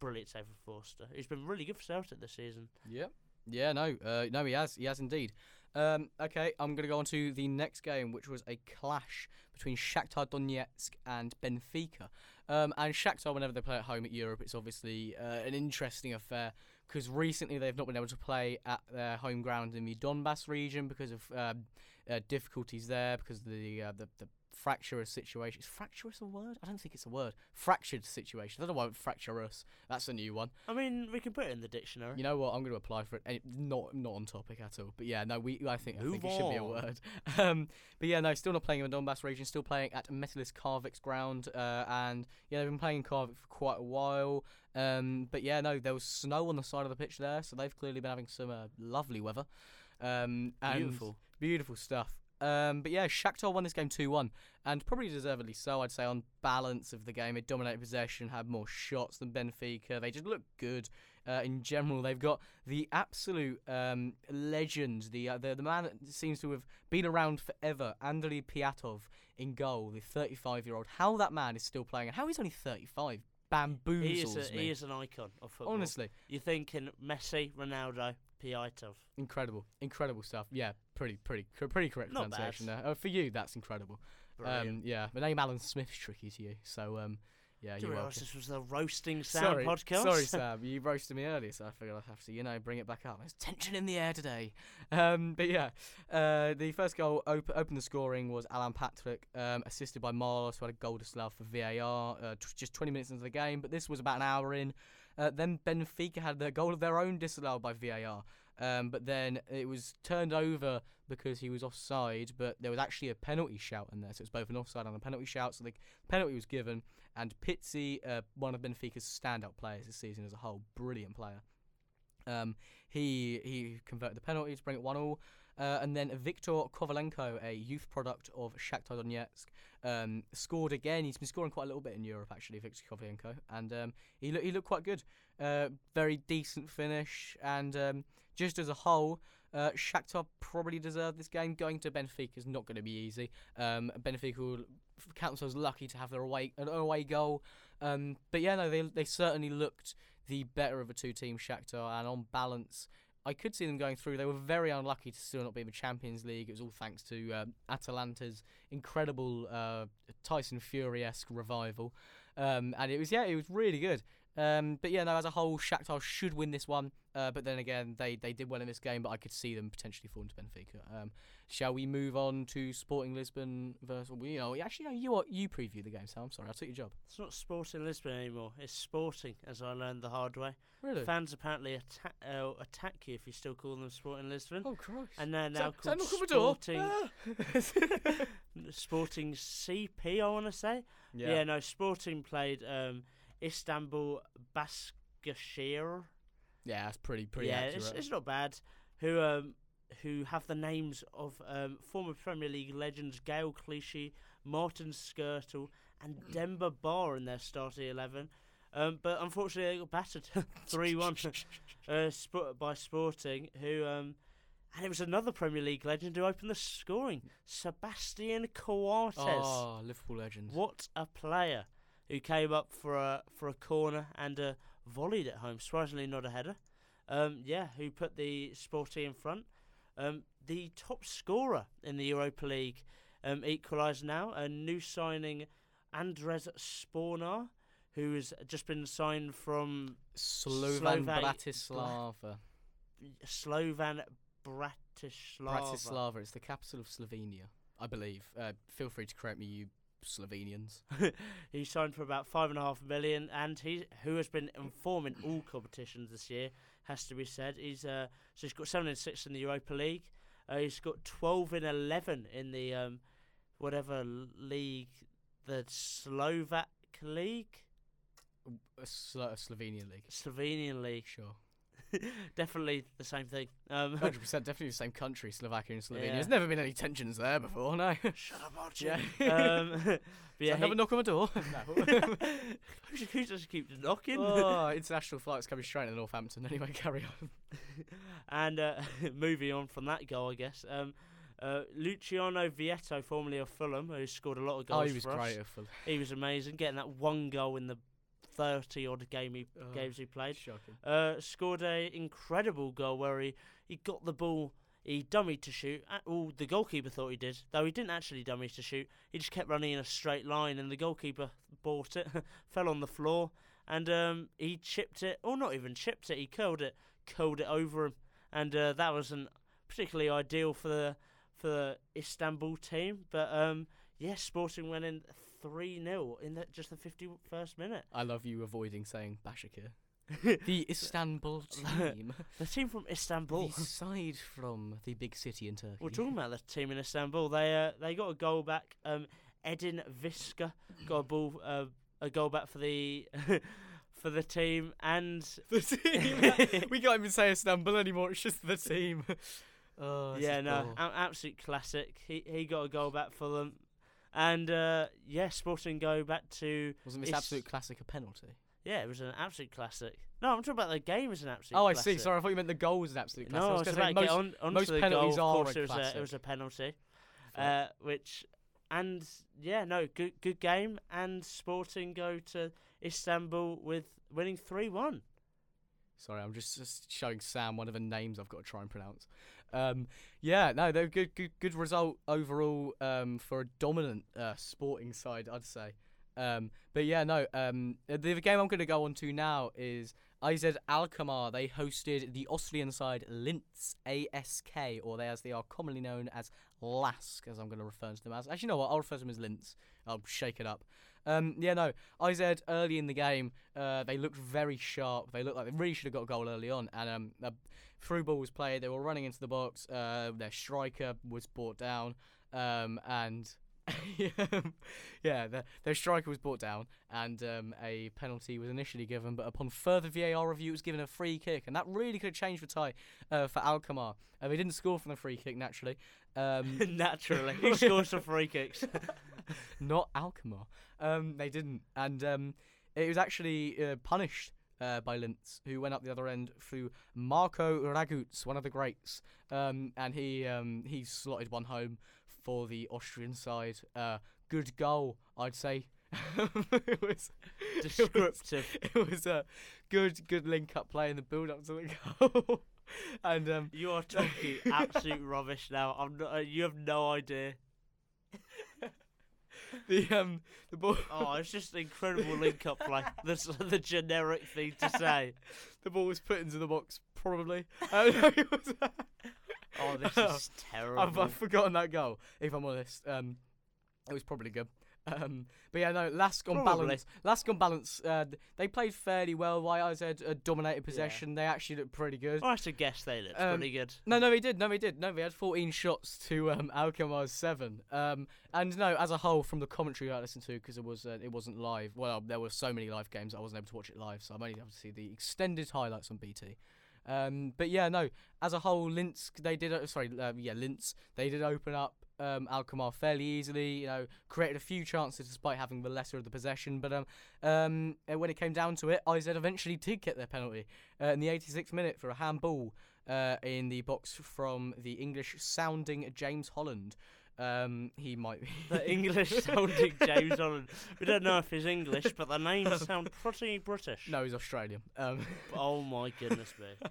brilliant save for Forster. He's been really good for Celtic this season. Yep. Yeah, no, uh, no, he has, he has indeed. Um, okay, I'm going to go on to the next game, which was a clash between Shakhtar Donetsk and Benfica. Um, and Shakhtar, whenever they play at home at Europe, it's obviously uh, an interesting affair because recently they've not been able to play at their home ground in the Donbass region because of um, uh, difficulties there, because of the uh, the, the fracturous situation. Is fracturous a word? I don't think it's a word. Fractured situation. I don't know why fracturous. That's a new one. I mean, we can put it in the dictionary. You know what? I'm going to apply for it. And it- not not on topic at all. But yeah, no, we. I think I think it should be a word. Um, but yeah, no, still not playing in the Donbass region. Still playing at Metalist Kharkiv's ground. Uh, and yeah, they've been playing in Kharkiv for quite a while. Um, but yeah, no, there was snow on the side of the pitch there, so they've clearly been having some uh, lovely weather. Um, and Beautiful. Beautiful stuff. Um, but yeah, Shakhtar won this game 2 1, and probably deservedly so, I'd say, on balance of the game. They dominated possession, had more shots than Benfica. They just look good uh, in general. They've got the absolute um, legend, the, uh, the the man that seems to have been around forever, Andriy Pyatov, in goal, the 35 year old. How that man is still playing, and how he's only 35 bamboozles He is, a, me. he is an icon of football. Honestly, You're thinking Messi, Ronaldo, Pyatov. incredible, incredible stuff. Yeah, pretty, pretty, pretty correct Not pronunciation bad. there. Uh, for you, that's incredible. Um, yeah, the name Alan Smith's tricky to you, so um, yeah, you're realise welcome. this was the roasting sound Sorry, podcast. sorry, Sam. You roasted me earlier, so I figured I'd have to, you know, bring it back up. There's tension in the air today. Um, but yeah, uh, the first goal op- opened the scoring was Alan Patrick, um, assisted by Marlos, who had a goal disallowed for VAR uh, t- just 20 minutes into the game. But this was about an hour in. Uh, then Benfica had their goal of their own disallowed by VAR. Um, but then it was turned over because he was offside, but there was actually a penalty shout in there. So it was both an offside and a penalty shout. So the penalty was given, and Pizzi, uh, one of Benfica's standout players this season as a whole, brilliant player. Um, he he converted the penalty to bring it one all. Uh, and then Viktor Kovalenko, a youth product of Shakhtar Donetsk, um, scored again. He's been scoring quite a little bit in Europe, actually, Viktor Kovalenko, and um, he looked he looked quite good. Uh, very decent finish, and um, just as a whole, uh, Shakhtar probably deserved this game. Going to Benfica is not going to be easy. Um, Benfica will count themselves lucky to have their away an away goal. Um, but yeah, no, they they certainly looked the better of the two teams, Shakhtar, and on balance. I could see them going through. They were very unlucky to still not be in the Champions League. It was all thanks to uh, Atalanta's incredible uh, Tyson Fury esque revival, um, and it was yeah, it was really good. Um, but yeah, no, as a whole, Shakhtar should win this one. Uh, but then again, they, they did well in this game, but I could see them potentially falling to Benfica. Um, shall we move on to Sporting Lisbon versus? Well, you know, actually, no, you are, you preview the game, so I'm sorry, I took your job. It's not Sporting Lisbon anymore. It's Sporting, as I learned the hard way. Really? Fans apparently attack uh, attack you if you still call them Sporting Lisbon. oh Christ! And they're now that- is that called knock on the? Sporting, Ah. Sporting CP, I want to say. Yeah. no, Sporting played um, Istanbul Baskashir. yeah, that's pretty pretty yeah, accurate. it's, it's not bad. Who um, who have the names of um, former Premier League legends Gael Clichy, Martin Skrtel, and Demba Ba in their starting eleven. Um, but unfortunately, they got battered three-one uh, sp- by Sporting, who um, and it was another Premier League legend who opened the scoring, Sebastian Coates. Oh, Liverpool legend. What a player who came up for a for a corner and uh, volleyed it home. Surprisingly, not a header. Um, yeah, who put the Sporty in front. Um, the top scorer in the Europa League um, equalised now. A new signing, Andres Spornar, who has just been signed from Slovan Slovak- Bratislava. Slovan Bratislava. Bratislava. It's the capital of Slovenia, I believe. Uh, feel free to correct me, you Slovenians. he signed for about five and a half million, and he who has been informing all competitions this year has to be said. He's uh, so he's got seven and six in the Europa League. Uh, he's got twelve and eleven in the um, whatever league, the Slovak league, A Slo- a Slovenian league. Slovenian league. Sure. Definitely the same thing. Um, 100% definitely the same country, Slovakia and Slovenia. Yeah. There's never been any tensions there before, no. Shut up, Archie. Yeah. um, but yeah, have he- a knock on the door. who, who just keeps knocking? oh, international flights coming straight to Northampton. Anyway, carry on. And uh, moving on from that goal, I guess. Um, uh, Luciano Vietto, formerly of Fulham, who scored a lot of goals. Oh, he was for us. great at Fulham. He was amazing, getting that one goal in the thirty odd game he, Oh, games he played. Shocking. Uh, scored a incredible goal where he, he got the ball, he dummied to shoot. Uh, well, the goalkeeper thought he did, though he didn't actually dummy to shoot. He just kept running in a straight line, and the goalkeeper bought it, fell on the floor, and um, he chipped it, or not even chipped it, he curled it, curled it over him, and uh, that wasn't particularly ideal for the for the Istanbul team. But um, yes, Sporting went in three 0 in the, just the fifty first minute. I love you avoiding saying Bashakir. the Istanbul team. The team from Istanbul. the side from the big city in Turkey. We're talking about the team in Istanbul. They uh, they got a goal back. Um, Edin Višća got a ball uh, a goal back for the for the team, and the team. we can't even say Istanbul anymore. It's just the team. Oh, yeah, no, dull. a- absolute classic. He he got a goal back for them, and uh, yeah, Sporting go back to Wasn't this it's- absolute classic a penalty? yeah, it was an absolute classic. No, I'm talking about the game as an absolute. Oh, I classic. see. Sorry, I thought you meant the goal was an absolute classic. No, I I was was about most, on, onto most the penalties goal. are Of course, a it was a, it was a penalty. Uh, which and yeah, no, good good game, and Sporting go to Istanbul with winning three one. Sorry, I'm just, just showing Sam one of the names I've got to try and pronounce. Um, yeah, no, they're good, good, good result overall um, for a dominant uh, sporting side, I'd say. Um, but yeah, no, um, the, the game I'm going to go on to now is AZ Alkmaar. They hosted the Austrian side Linz ASK, or they as they are commonly known as Lask, as I'm going to refer to them as. Actually, you know what? I'll refer to them as Linz. I'll shake it up. Um, yeah, no, AZ early in the game, uh, they looked very sharp. They looked like they really should have got a goal early on. And um, a through ball was played. They were running into the box. Uh, their striker was brought down. Um, and yeah, the, their striker was brought down, and um, a penalty was initially given, but upon further VAR review, it was given a free kick, and that really could have changed the tie uh, for Alkmaar. Uh, they didn't score from the free kick naturally. Um, Naturally, who scores some free kicks? not Alkmaar. Um, they didn't, and um, it was actually uh, punished uh, by Linz, who went up the other end through Marko Raguž, one of the greats, um, and he um, he slotted one home for the Austrian side. Uh, good goal, I'd say. it was Descriptive. It was a good good link up play in the build up to the goal, and um, You are talking absolute rubbish now. I'm not. Uh, you have no idea. the um the ball Oh, it's just an incredible link-up play. That's the generic thing to say. the ball was put into the box probably. No, it was, Oh, this is terrible. I've, I've forgotten that goal. If I'm honest, um, it was probably good. Um, but yeah, no, Lask on Probably. balance. Lask on balance. Uh, they played fairly well. YIZ uh, dominated possession. They actually looked pretty good. I should guess they looked Um, pretty good. No, no, he did. No, he did. No, he had 14 shots to um, Alkmaar's seven. Um, and no, as a whole, from the commentary I listened to, because it was uh, it wasn't live. Well, there were so many live games I wasn't able to watch it live, so I'm only able to see the extended highlights on BT. Um, but yeah, no, as a whole, Linz they did. Uh, sorry, uh, yeah, Linz they did open up um, Alkmaar fairly easily. You know, created a few chances despite having the lesser of the possession. But um, um, when it came down to it, AZ eventually did get their penalty uh, in the 86th minute for a handball uh, in the box from the English-sounding James Holland. Um, he might be The English sounding James Holland. We don't know if he's English, but the names sound pretty British. no, he's Australian. Um, Oh my goodness me.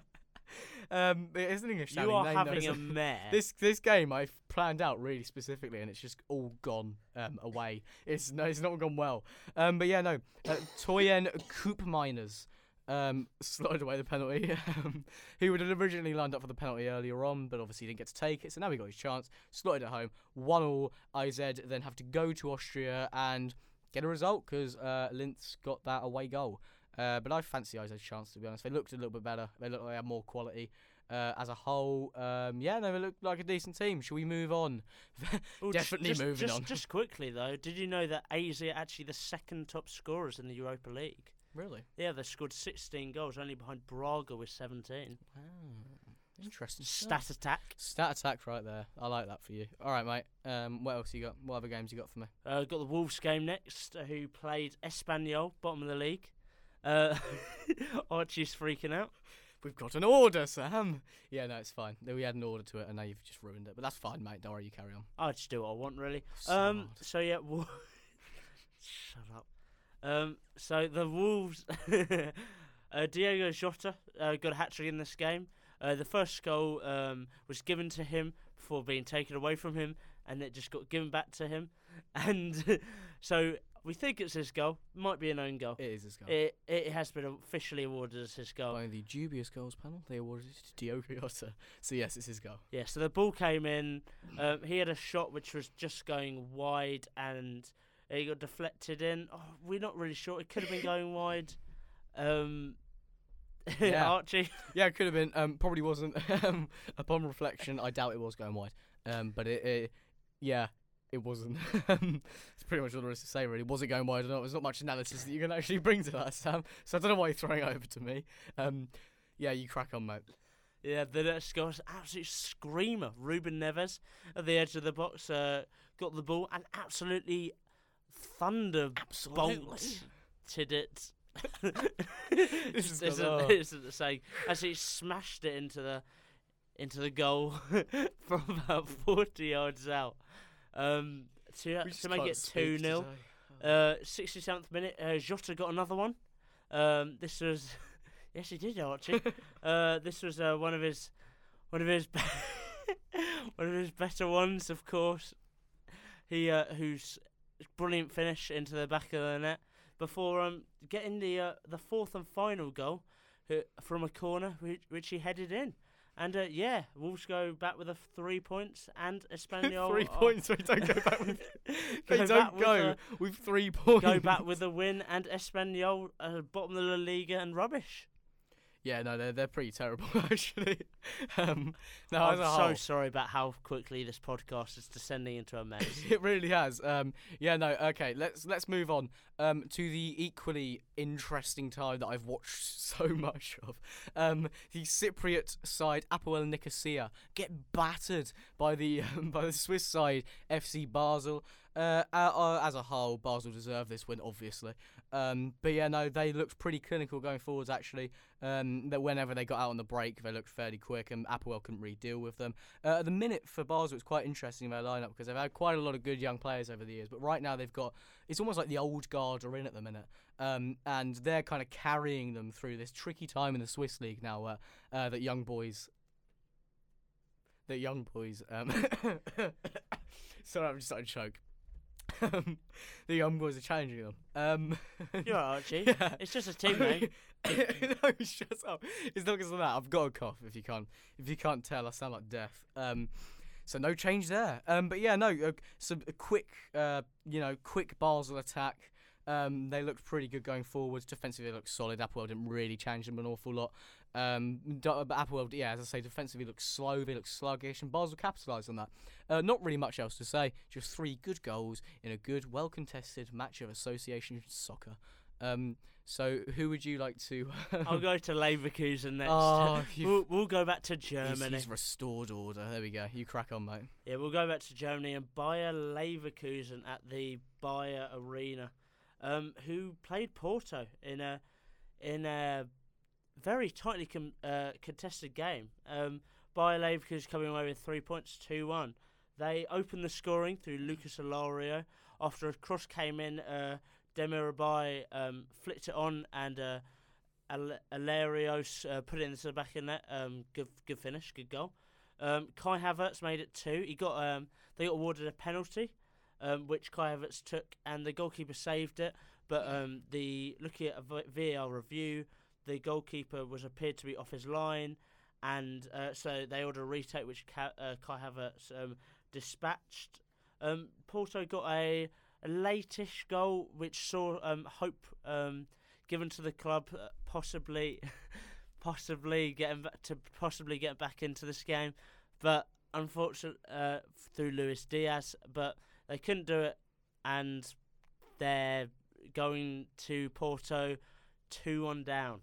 um, it's an English. You are name, though, having a isn't mare. This this game I've planned out really specifically, and it's just all gone um, away. It's no, it's not gone well. Um, but yeah, no. Uh, Toyen Coop Miners um, slotted away the penalty. Um, he would have originally lined up for the penalty earlier on, but obviously didn't get to take it. So now he got his chance. Slotted at home, one all. AZ then have to go to Austria and get a result because uh, Linz got that away goal. Uh, but I fancy AZ's chance to be honest. They looked a little bit better. They looked like they had more quality. Uh, as a whole, um, yeah, no, they looked like a decent team. Shall we move on? Well, j- definitely just, moving just, on. Just quickly though, did you know that AZ are actually the second top scorers in the Europa League? Really? Yeah, they scored 16 goals, only behind Braga with 17. Wow. Interesting. Stat stuff. attack. Stat attack right there. I like that for you. All right, mate. Um, what else you got? What other games you got for me? Uh, got the Wolves game next, uh, who played Espanyol, bottom of the league. Uh, Archie's freaking out. We've got an order, Sam. Yeah, no, it's fine. We had an order to it, and now you've just ruined it. But that's fine, mate. Don't worry. You carry on. I just do what I want, really. Um, Sod. so yeah, Wo- shut up. Um, so the Wolves, uh, Diogo Jota uh, got a hat trick in this game. Uh, the first goal um, was given to him before being taken away from him, and it just got given back to him. And so we think it's his goal. Might be an own goal. It is his goal. It it has been officially awarded as his goal. By the dubious goals panel, they awarded it to Diogo Jota. So yes, it's his goal. Yeah, so the ball came in. Um, he had a shot which was just going wide, and it got deflected in. Oh, we're not really sure. It could have been going wide. Um, Yeah. Archie. Yeah, it could have been. Um, probably wasn't. Um, upon reflection, I doubt it was going wide. Um, but it, it yeah, it wasn't. Um, it's pretty much all there is to say, really. Was it going wide or not? There's not much analysis that you can actually bring to that, Sam. So I don't know why you're throwing it over to me. Um, yeah, you crack on, mate. Yeah, the next goal an absolute screamer. Ruben Neves at the edge of the box uh, got the ball and absolutely thunderbolted it. This is isn't, isn't the. As he smashed it into the into the goal from about forty yards out. Um, to, to make it two 0 today. uh, 67th minute, uh, Jota got another one. Um, this was, yes, he did, Archie. uh, this was uh, one of his, one of his, one of his better ones, of course. He, uh, whose brilliant finish into the back of the net before um getting the uh, the fourth and final goal uh, from a corner, which, which he headed in. And uh, yeah, Wolves go back with a three points, and Espanyol three are- points. We don't go back with. they Go don't with go a- with three points. go back with a win, and Espanyol uh, bottom of the La Liga and rubbish. Yeah, no, they're they're pretty terrible actually. um, no, I'm as so whole, sorry about how quickly this podcast is descending into a mess. it really has. Um, yeah, no, okay, let's let's move on um, to the equally interesting tie that I've watched so much of. Um, the Cypriot side, Apoel Nicosia, get battered by the um, by the Swiss side, FC Basel. Uh, uh, uh, as a whole, Basel deserve this win, obviously. Um, but yeah, no, they looked pretty clinical going forwards. Actually, um, that whenever they got out on the break, they looked fairly quick, and Apoel couldn't really deal with them. Uh, at the minute for Basel, it's quite interesting in their lineup because they've had quite a lot of good young players over the years. But right now, they've got it's almost like the old guard are in at the minute, um, and they're kind of carrying them through this tricky time in the Swiss league now, uh, uh, that young boys. That young boys. Um, sorry, I'm just starting to choke. Um, the young boys are challenging them. Um, You're right, Archie. yeah. It's just a team name. no, shut up. It's not because of that. I've got a cough. If you can't, if you can't tell, I sound like death. Um, so no change there. Um, but yeah, no. Uh, some a quick, uh, you know, quick Basel attack. Um, they looked pretty good going forwards. Defensively, they looked solid. Apoel didn't really change them an awful lot. Um, D- but Apoel, yeah, as I say, defensively looked slow. They looked sluggish, and Basel capitalised on that. Uh, not really much else to say. Just three good goals in a good, well contested match of association soccer. Um, so who would you like to? I'll go to Leverkusen next. Oh, we'll, we'll go back to He's- Germany. he's restored order. There we go. You crack on, mate. Yeah, we'll go back to Germany and Bayer Leverkusen at the Bayer Arena, um, who played Porto in a in a very tightly com- uh, contested game. Um, Bayer Leverkusen coming away with three points, two one. They opened the scoring through Lucas Alario after a cross came in. Uh, Demirbay um, flicked it on and. Uh, Al- Alarios uh, put it into the back of the net. Um, good, good finish, good goal. Um, Kai Havertz made it two. He got um, they got awarded a penalty, um, which Kai Havertz took, and the goalkeeper saved it. But um, the looking at a VAR review, the goalkeeper was appeared to be off his line, and uh, so they ordered a retake, which Ka- uh, Kai Havertz um, dispatched. Um, Porto got a, a latish goal, which saw um, hope um, given to the club, uh, possibly, possibly getting back to possibly get back into this game, but unfortunately uh, through Luis Diaz, but they couldn't do it, and they're going to Porto two on down.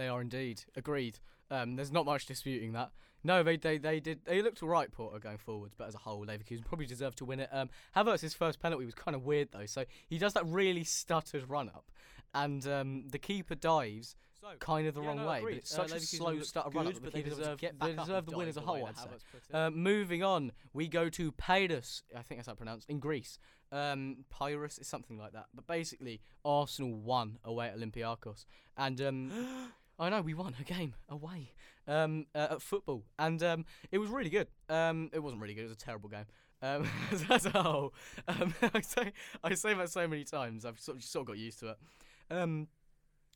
They are indeed agreed. Um, there's not much disputing that. No, they they, they did. They looked all right, Porto, going forwards, but as a whole, Leverkusen probably deserved to win it. Um, Havertz's first penalty was kind of weird though. So he does that really stuttered run up, and um, the keeper dives kind of the Yeah, wrong no, way. But it's Uh, such a slow stutter run up. but they deserve- they deserve the win as a whole, I'd say. Havertz put it. Uh, Uh, moving on, we go to Pyrrhus. I think that's how it's pronounced in Greece. Um, Pyrrhus is something like that. But basically, Arsenal won away at Olympiacos, and um, I know we won a game away um, uh, at football, and um, it was really good. Um, it wasn't really good; it was a terrible game. Um, as, a whole, I say I say that so many times. I've sort of, sort of got used to it. Um,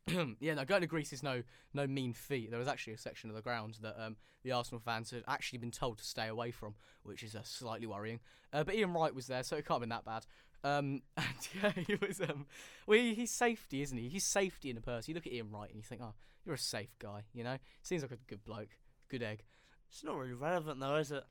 yeah, no, going to Greece is no no mean feat. There was actually a section of the ground that um, the Arsenal fans had actually been told to stay away from, which is uh, slightly worrying. Uh, but Ian Wright was there, so it can't have been that bad. Um, and yeah, he was. Um, well, he's safety, isn't he? He's safety in a person. You look at Ian Wright and you think, oh, you're a safe guy. You know, seems like a good bloke, good egg. It's not really relevant though, is it?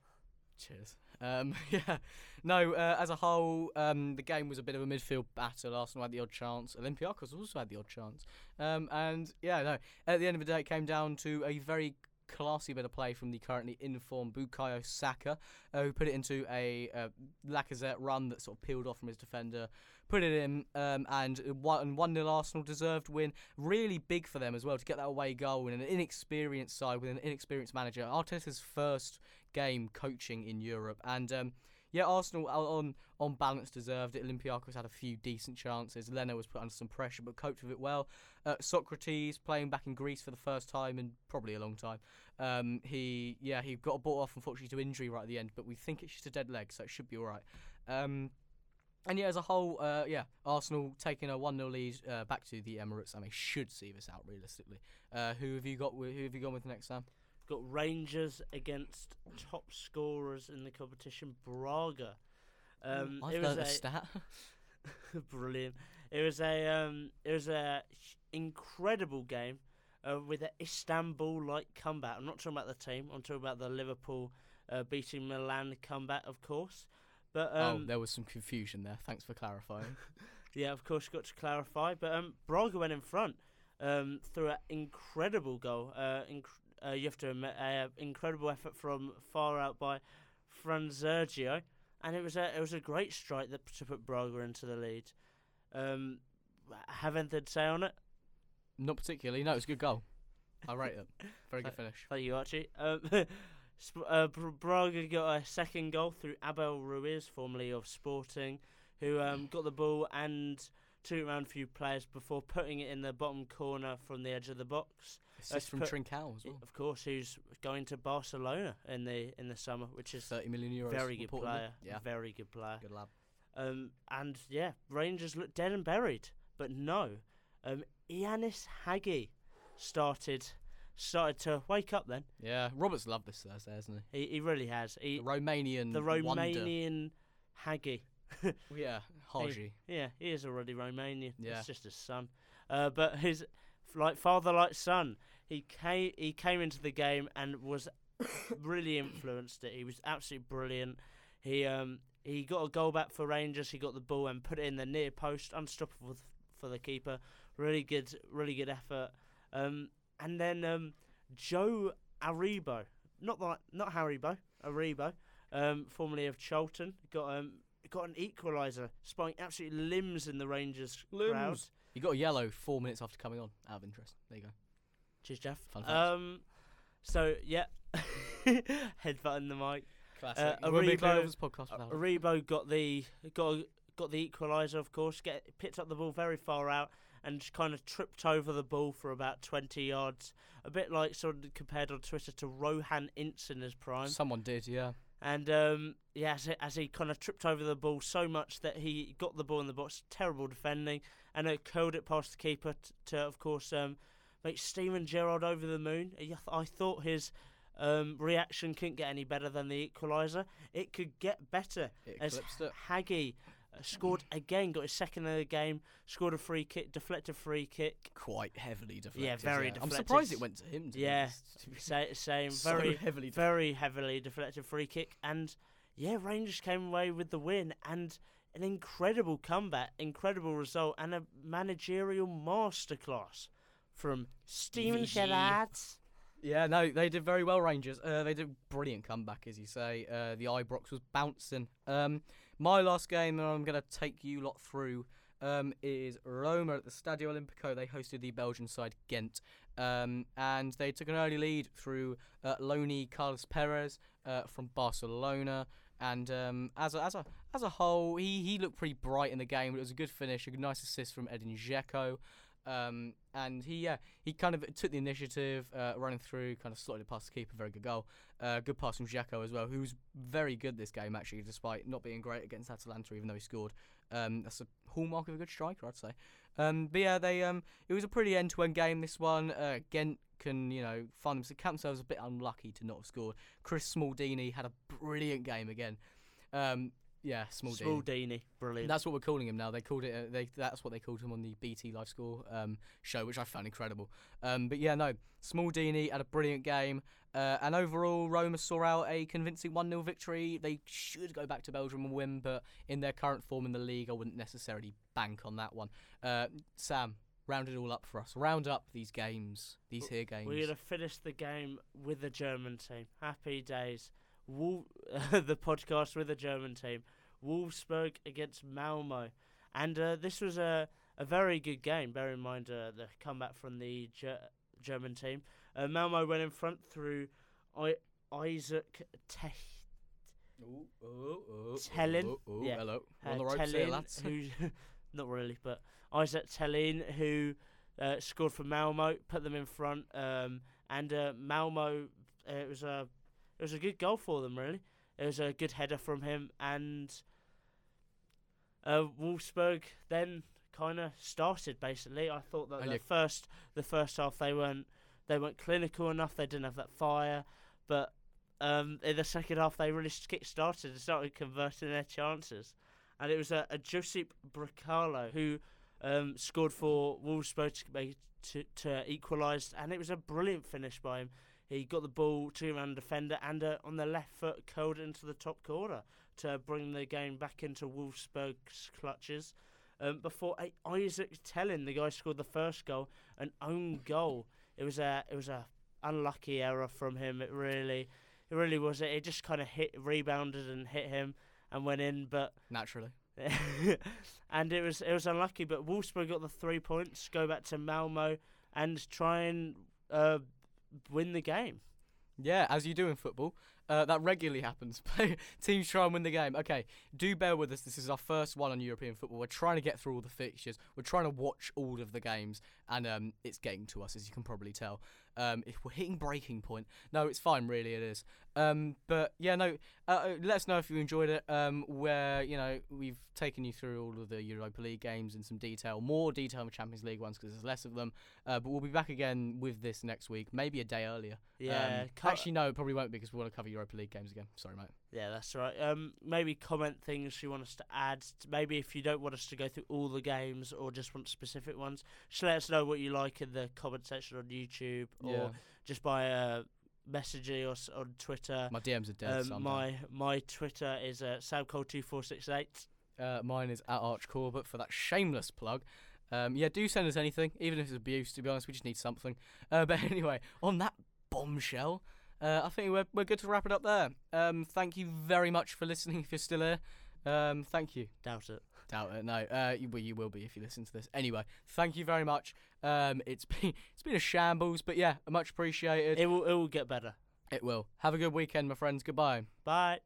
Cheers. Um, yeah, no. Uh, as a whole, um, the game was a bit of a midfield battle. Arsenal had the odd chance. Olympiacos also had the odd chance. Um, and yeah, no. At the end of the day, it came down to a very classy bit of play from the currently informed Bukayo Saka, uh, who put it into a uh, Lacazette run that sort of peeled off from his defender, put it in, um, and one one nil Arsenal deserved win. Really big for them as well to get that away goal in an inexperienced side with an inexperienced manager. Arteta's first game coaching in Europe, and um, yeah, Arsenal on on balance deserved it. Olympiacos had a few decent chances. Leno was put under some pressure, but coped with it well. Uh, Sokratis playing back in Greece for the first time in probably a long time. Um, he yeah he got brought off unfortunately to injury right at the end, but we think it's just a dead leg, so it should be all right. Um, and yeah, as a whole, uh, yeah, Arsenal taking a one 0 lead uh, back to the Emirates, and they should see this out realistically. Uh, who have you got? With, who have you gone with next, Sam? Got Rangers against top scorers in the competition, Braga. Um, I've it was a a stat. brilliant. It was a um, it was a incredible game. uh, with an Istanbul-like comeback. I'm not talking about the team. I'm talking about the Liverpool uh, beating Milan comeback, of course. But oh, um, there was some confusion there. Thanks for clarifying. yeah, of course, got to clarify. But um, Braga went in front um, through an incredible goal. Uh, inc- uh, you have to admit, uh, incredible effort from far out by Fransérgio, and it was a it was a great strike that to put Braga into the lead. Um, have anything to say on it? Not particularly. No, it's a good goal. I rate it. Very good finish. Thank you, Archie. Um, Sp- uh, Br- Braga got a second goal through Abel Ruiz, formerly of Sporting, who um, got the ball and took it around a few players before putting it in the bottom corner from the edge of the box. Assist from put- Trincao as well. Of course, who's going to Barcelona in the in the summer, which is Thirty million euros. very good player. Yeah, Very good player. good lad. Um, and yeah, Rangers looked dead and buried, but no, um, Ianis Hagi started started to wake up. Then Yeah, Roberts loved this Thursday, hasn't he? he, he really has. He, The Romanian. the. Romanian Hagi. Yeah, Haji. Yeah, he is already Romanian. Yeah. It's just his son. Uh, but his like father like son, he came he came into the game and was really influenced it. He was absolutely brilliant. He um he got a goal back for Rangers. He got the ball and put it in the near post, unstoppable for the keeper. Really good, really good effort. Um, and then um, Joe Aribo, not like not Haribo, Aribo, um, formerly of Charlton, got um got an equaliser, spying absolute limbs in the Rangers crowd. Limbs. He got a yellow four minutes after coming on. Out of interest. There you go. Cheers, Jeff. Fun fact. Um, so yeah, headbutting the mic. Classic. Uh, Won't Aribo- of this podcast without. Aribo got the got got the equaliser, of course. Get picked up the ball very far out and just kind of tripped over the ball for about twenty yards. A bit like sort of compared on Twitter to Rohan Ince in his prime. Someone did, yeah. And um, yeah, as, he- as he kind of tripped over the ball so much that he got the ball in the box, terrible defending, and it curled it past the keeper t- to, of course, um, make Steven Gerrard over the moon. I, thought his um, reaction couldn't get any better than the equaliser. It could get better It as. Hagi scored again, got his second of the game, scored a free kick, deflected free kick. Quite heavily deflected. Yeah, very I'm surprised it went to him. To be Yeah, honest. Same, so very heavily. deflected. very heavily deflected free kick, and yeah, Rangers came away with the win and an incredible comeback, incredible result, and a managerial masterclass from Steven. Gerrard. Yeah, no, they did very well, Rangers. Uh, they did brilliant comeback, as you say. Uh, the Ibrox was bouncing. Um, my last game that I'm going to take you lot through um, is Roma at the Stadio Olimpico. They hosted the Belgian side Ghent, um, and they took an early lead through uh, Loni Carlos Perez uh, from Barcelona. And um, as a, as a as a whole, he, he looked pretty bright in the game. It was a good finish, a nice assist from Edin Dzeko. Um, and he yeah he kind of took the initiative, uh, running through, kind of slotted it past the keeper. Very good goal. Uh, good pass from Dzeko as well, who's very good this game actually, despite not being great against Atalanta, even though he scored. Um, that's a hallmark of a good striker, I'd say. Um, but yeah, they um, it was a pretty end-to-end game. This one, uh, Ghent can you know find themselves, count themselves a bit unlucky to not have scored. Chris Smaldini had a brilliant game again. Um, yeah, Smaldini. Smaldini, brilliant. That's what we're calling him now. They called it. Uh, they that's what they called him on the BT Live Score um, show, which I found incredible. Um, but yeah, no, Smaldini had a brilliant game, uh, and overall, Roma saw out a convincing one 0 victory. They should go back to Belgium and win, but in their current form in the league, I wouldn't necessarily bank on that one. Uh, Sam, round it all up for us. Round up these games, these here games. We're gonna finish the game with the German team. Happy days. Wol- the podcast with the German team. Wolfsburg against Malmo, and uh, this was a a very good game. Bear in mind uh, the comeback from the Ger- German team. Uh, Malmo went in front through I- Isaac Te- Ooh, ooh, ooh, Tellin, ooh, ooh, yeah. Hello, uh, on the here, Tellin, lads. who not really, but Isaac Thelin, who uh, scored for Malmo, put them in front, um, and uh, Malmo. Uh, it was a it was a good goal for them, really. It was a good header from him, and uh, Wolfsburg then kind of started. Basically, I thought that the first the first half they weren't they weren't clinical enough. They didn't have that fire, but um, in the second half they really kick started and started converting their chances and it was a, a Josip Brekalo who um, scored for Wolfsburg to, to, to equalise, and it was a brilliant finish by him. He got the ball to around defender and uh, on the left foot curled into the top corner to bring the game back into Wolfsburg's clutches. Um, before uh, Isaac Thelin, the guy scored the first goal, an own goal. It was a it was a unlucky error from him. It really it really was. It, it just kind of hit rebounded and hit him and went in, but Naturally. and it was it was unlucky. But Wolfsburg got the three points, go back to Malmo and try and uh, win the game. Yeah, as you do in football. Uh, that regularly happens. Teams try and win the game. Okay, do bear with us. This is our first one on European football. We're trying to get through all the fixtures. We're trying to watch all of the games, and um, it's getting to us, as you can probably tell. Um, if we're hitting breaking point, no, it's fine. Really, it is. Um, but yeah, no. Uh, uh, let us know if you enjoyed it. Um, where you know we've taken you through all of the Europa League games in some detail, more detail on the Champions League ones because there's less of them. Uh, but we'll be back again with this next week, maybe a day earlier. Yeah, Um, actually, no, it probably won't because we want to cover Europa League games again. Sorry, mate. Yeah, that's right. Um, maybe comment things you want us to add. Maybe if you don't want us to go through all the games or just want specific ones, just let us know what you like in the comment section on YouTube or Yeah. just by uh, messaging us on Twitter. My DMs are dead. Um, my my Twitter is uh, samcole2468. uh, mine is at Arch Corbett for that shameless plug. Um, yeah, do send us anything, even if it's abuse. To be honest, we just need something. Uh, but anyway, on that bombshell, uh, I think we're we're good to wrap it up there. Um, thank you very much for listening. If you're still here, um, thank you. Doubt it. Doubt it. No, uh, you, well, you will be if you listen to this. Anyway, thank you very much. Um, it's been it's been a shambles, but yeah, much appreciated. It will it will get better. it will. Have a good weekend, my friends. Goodbye. Bye.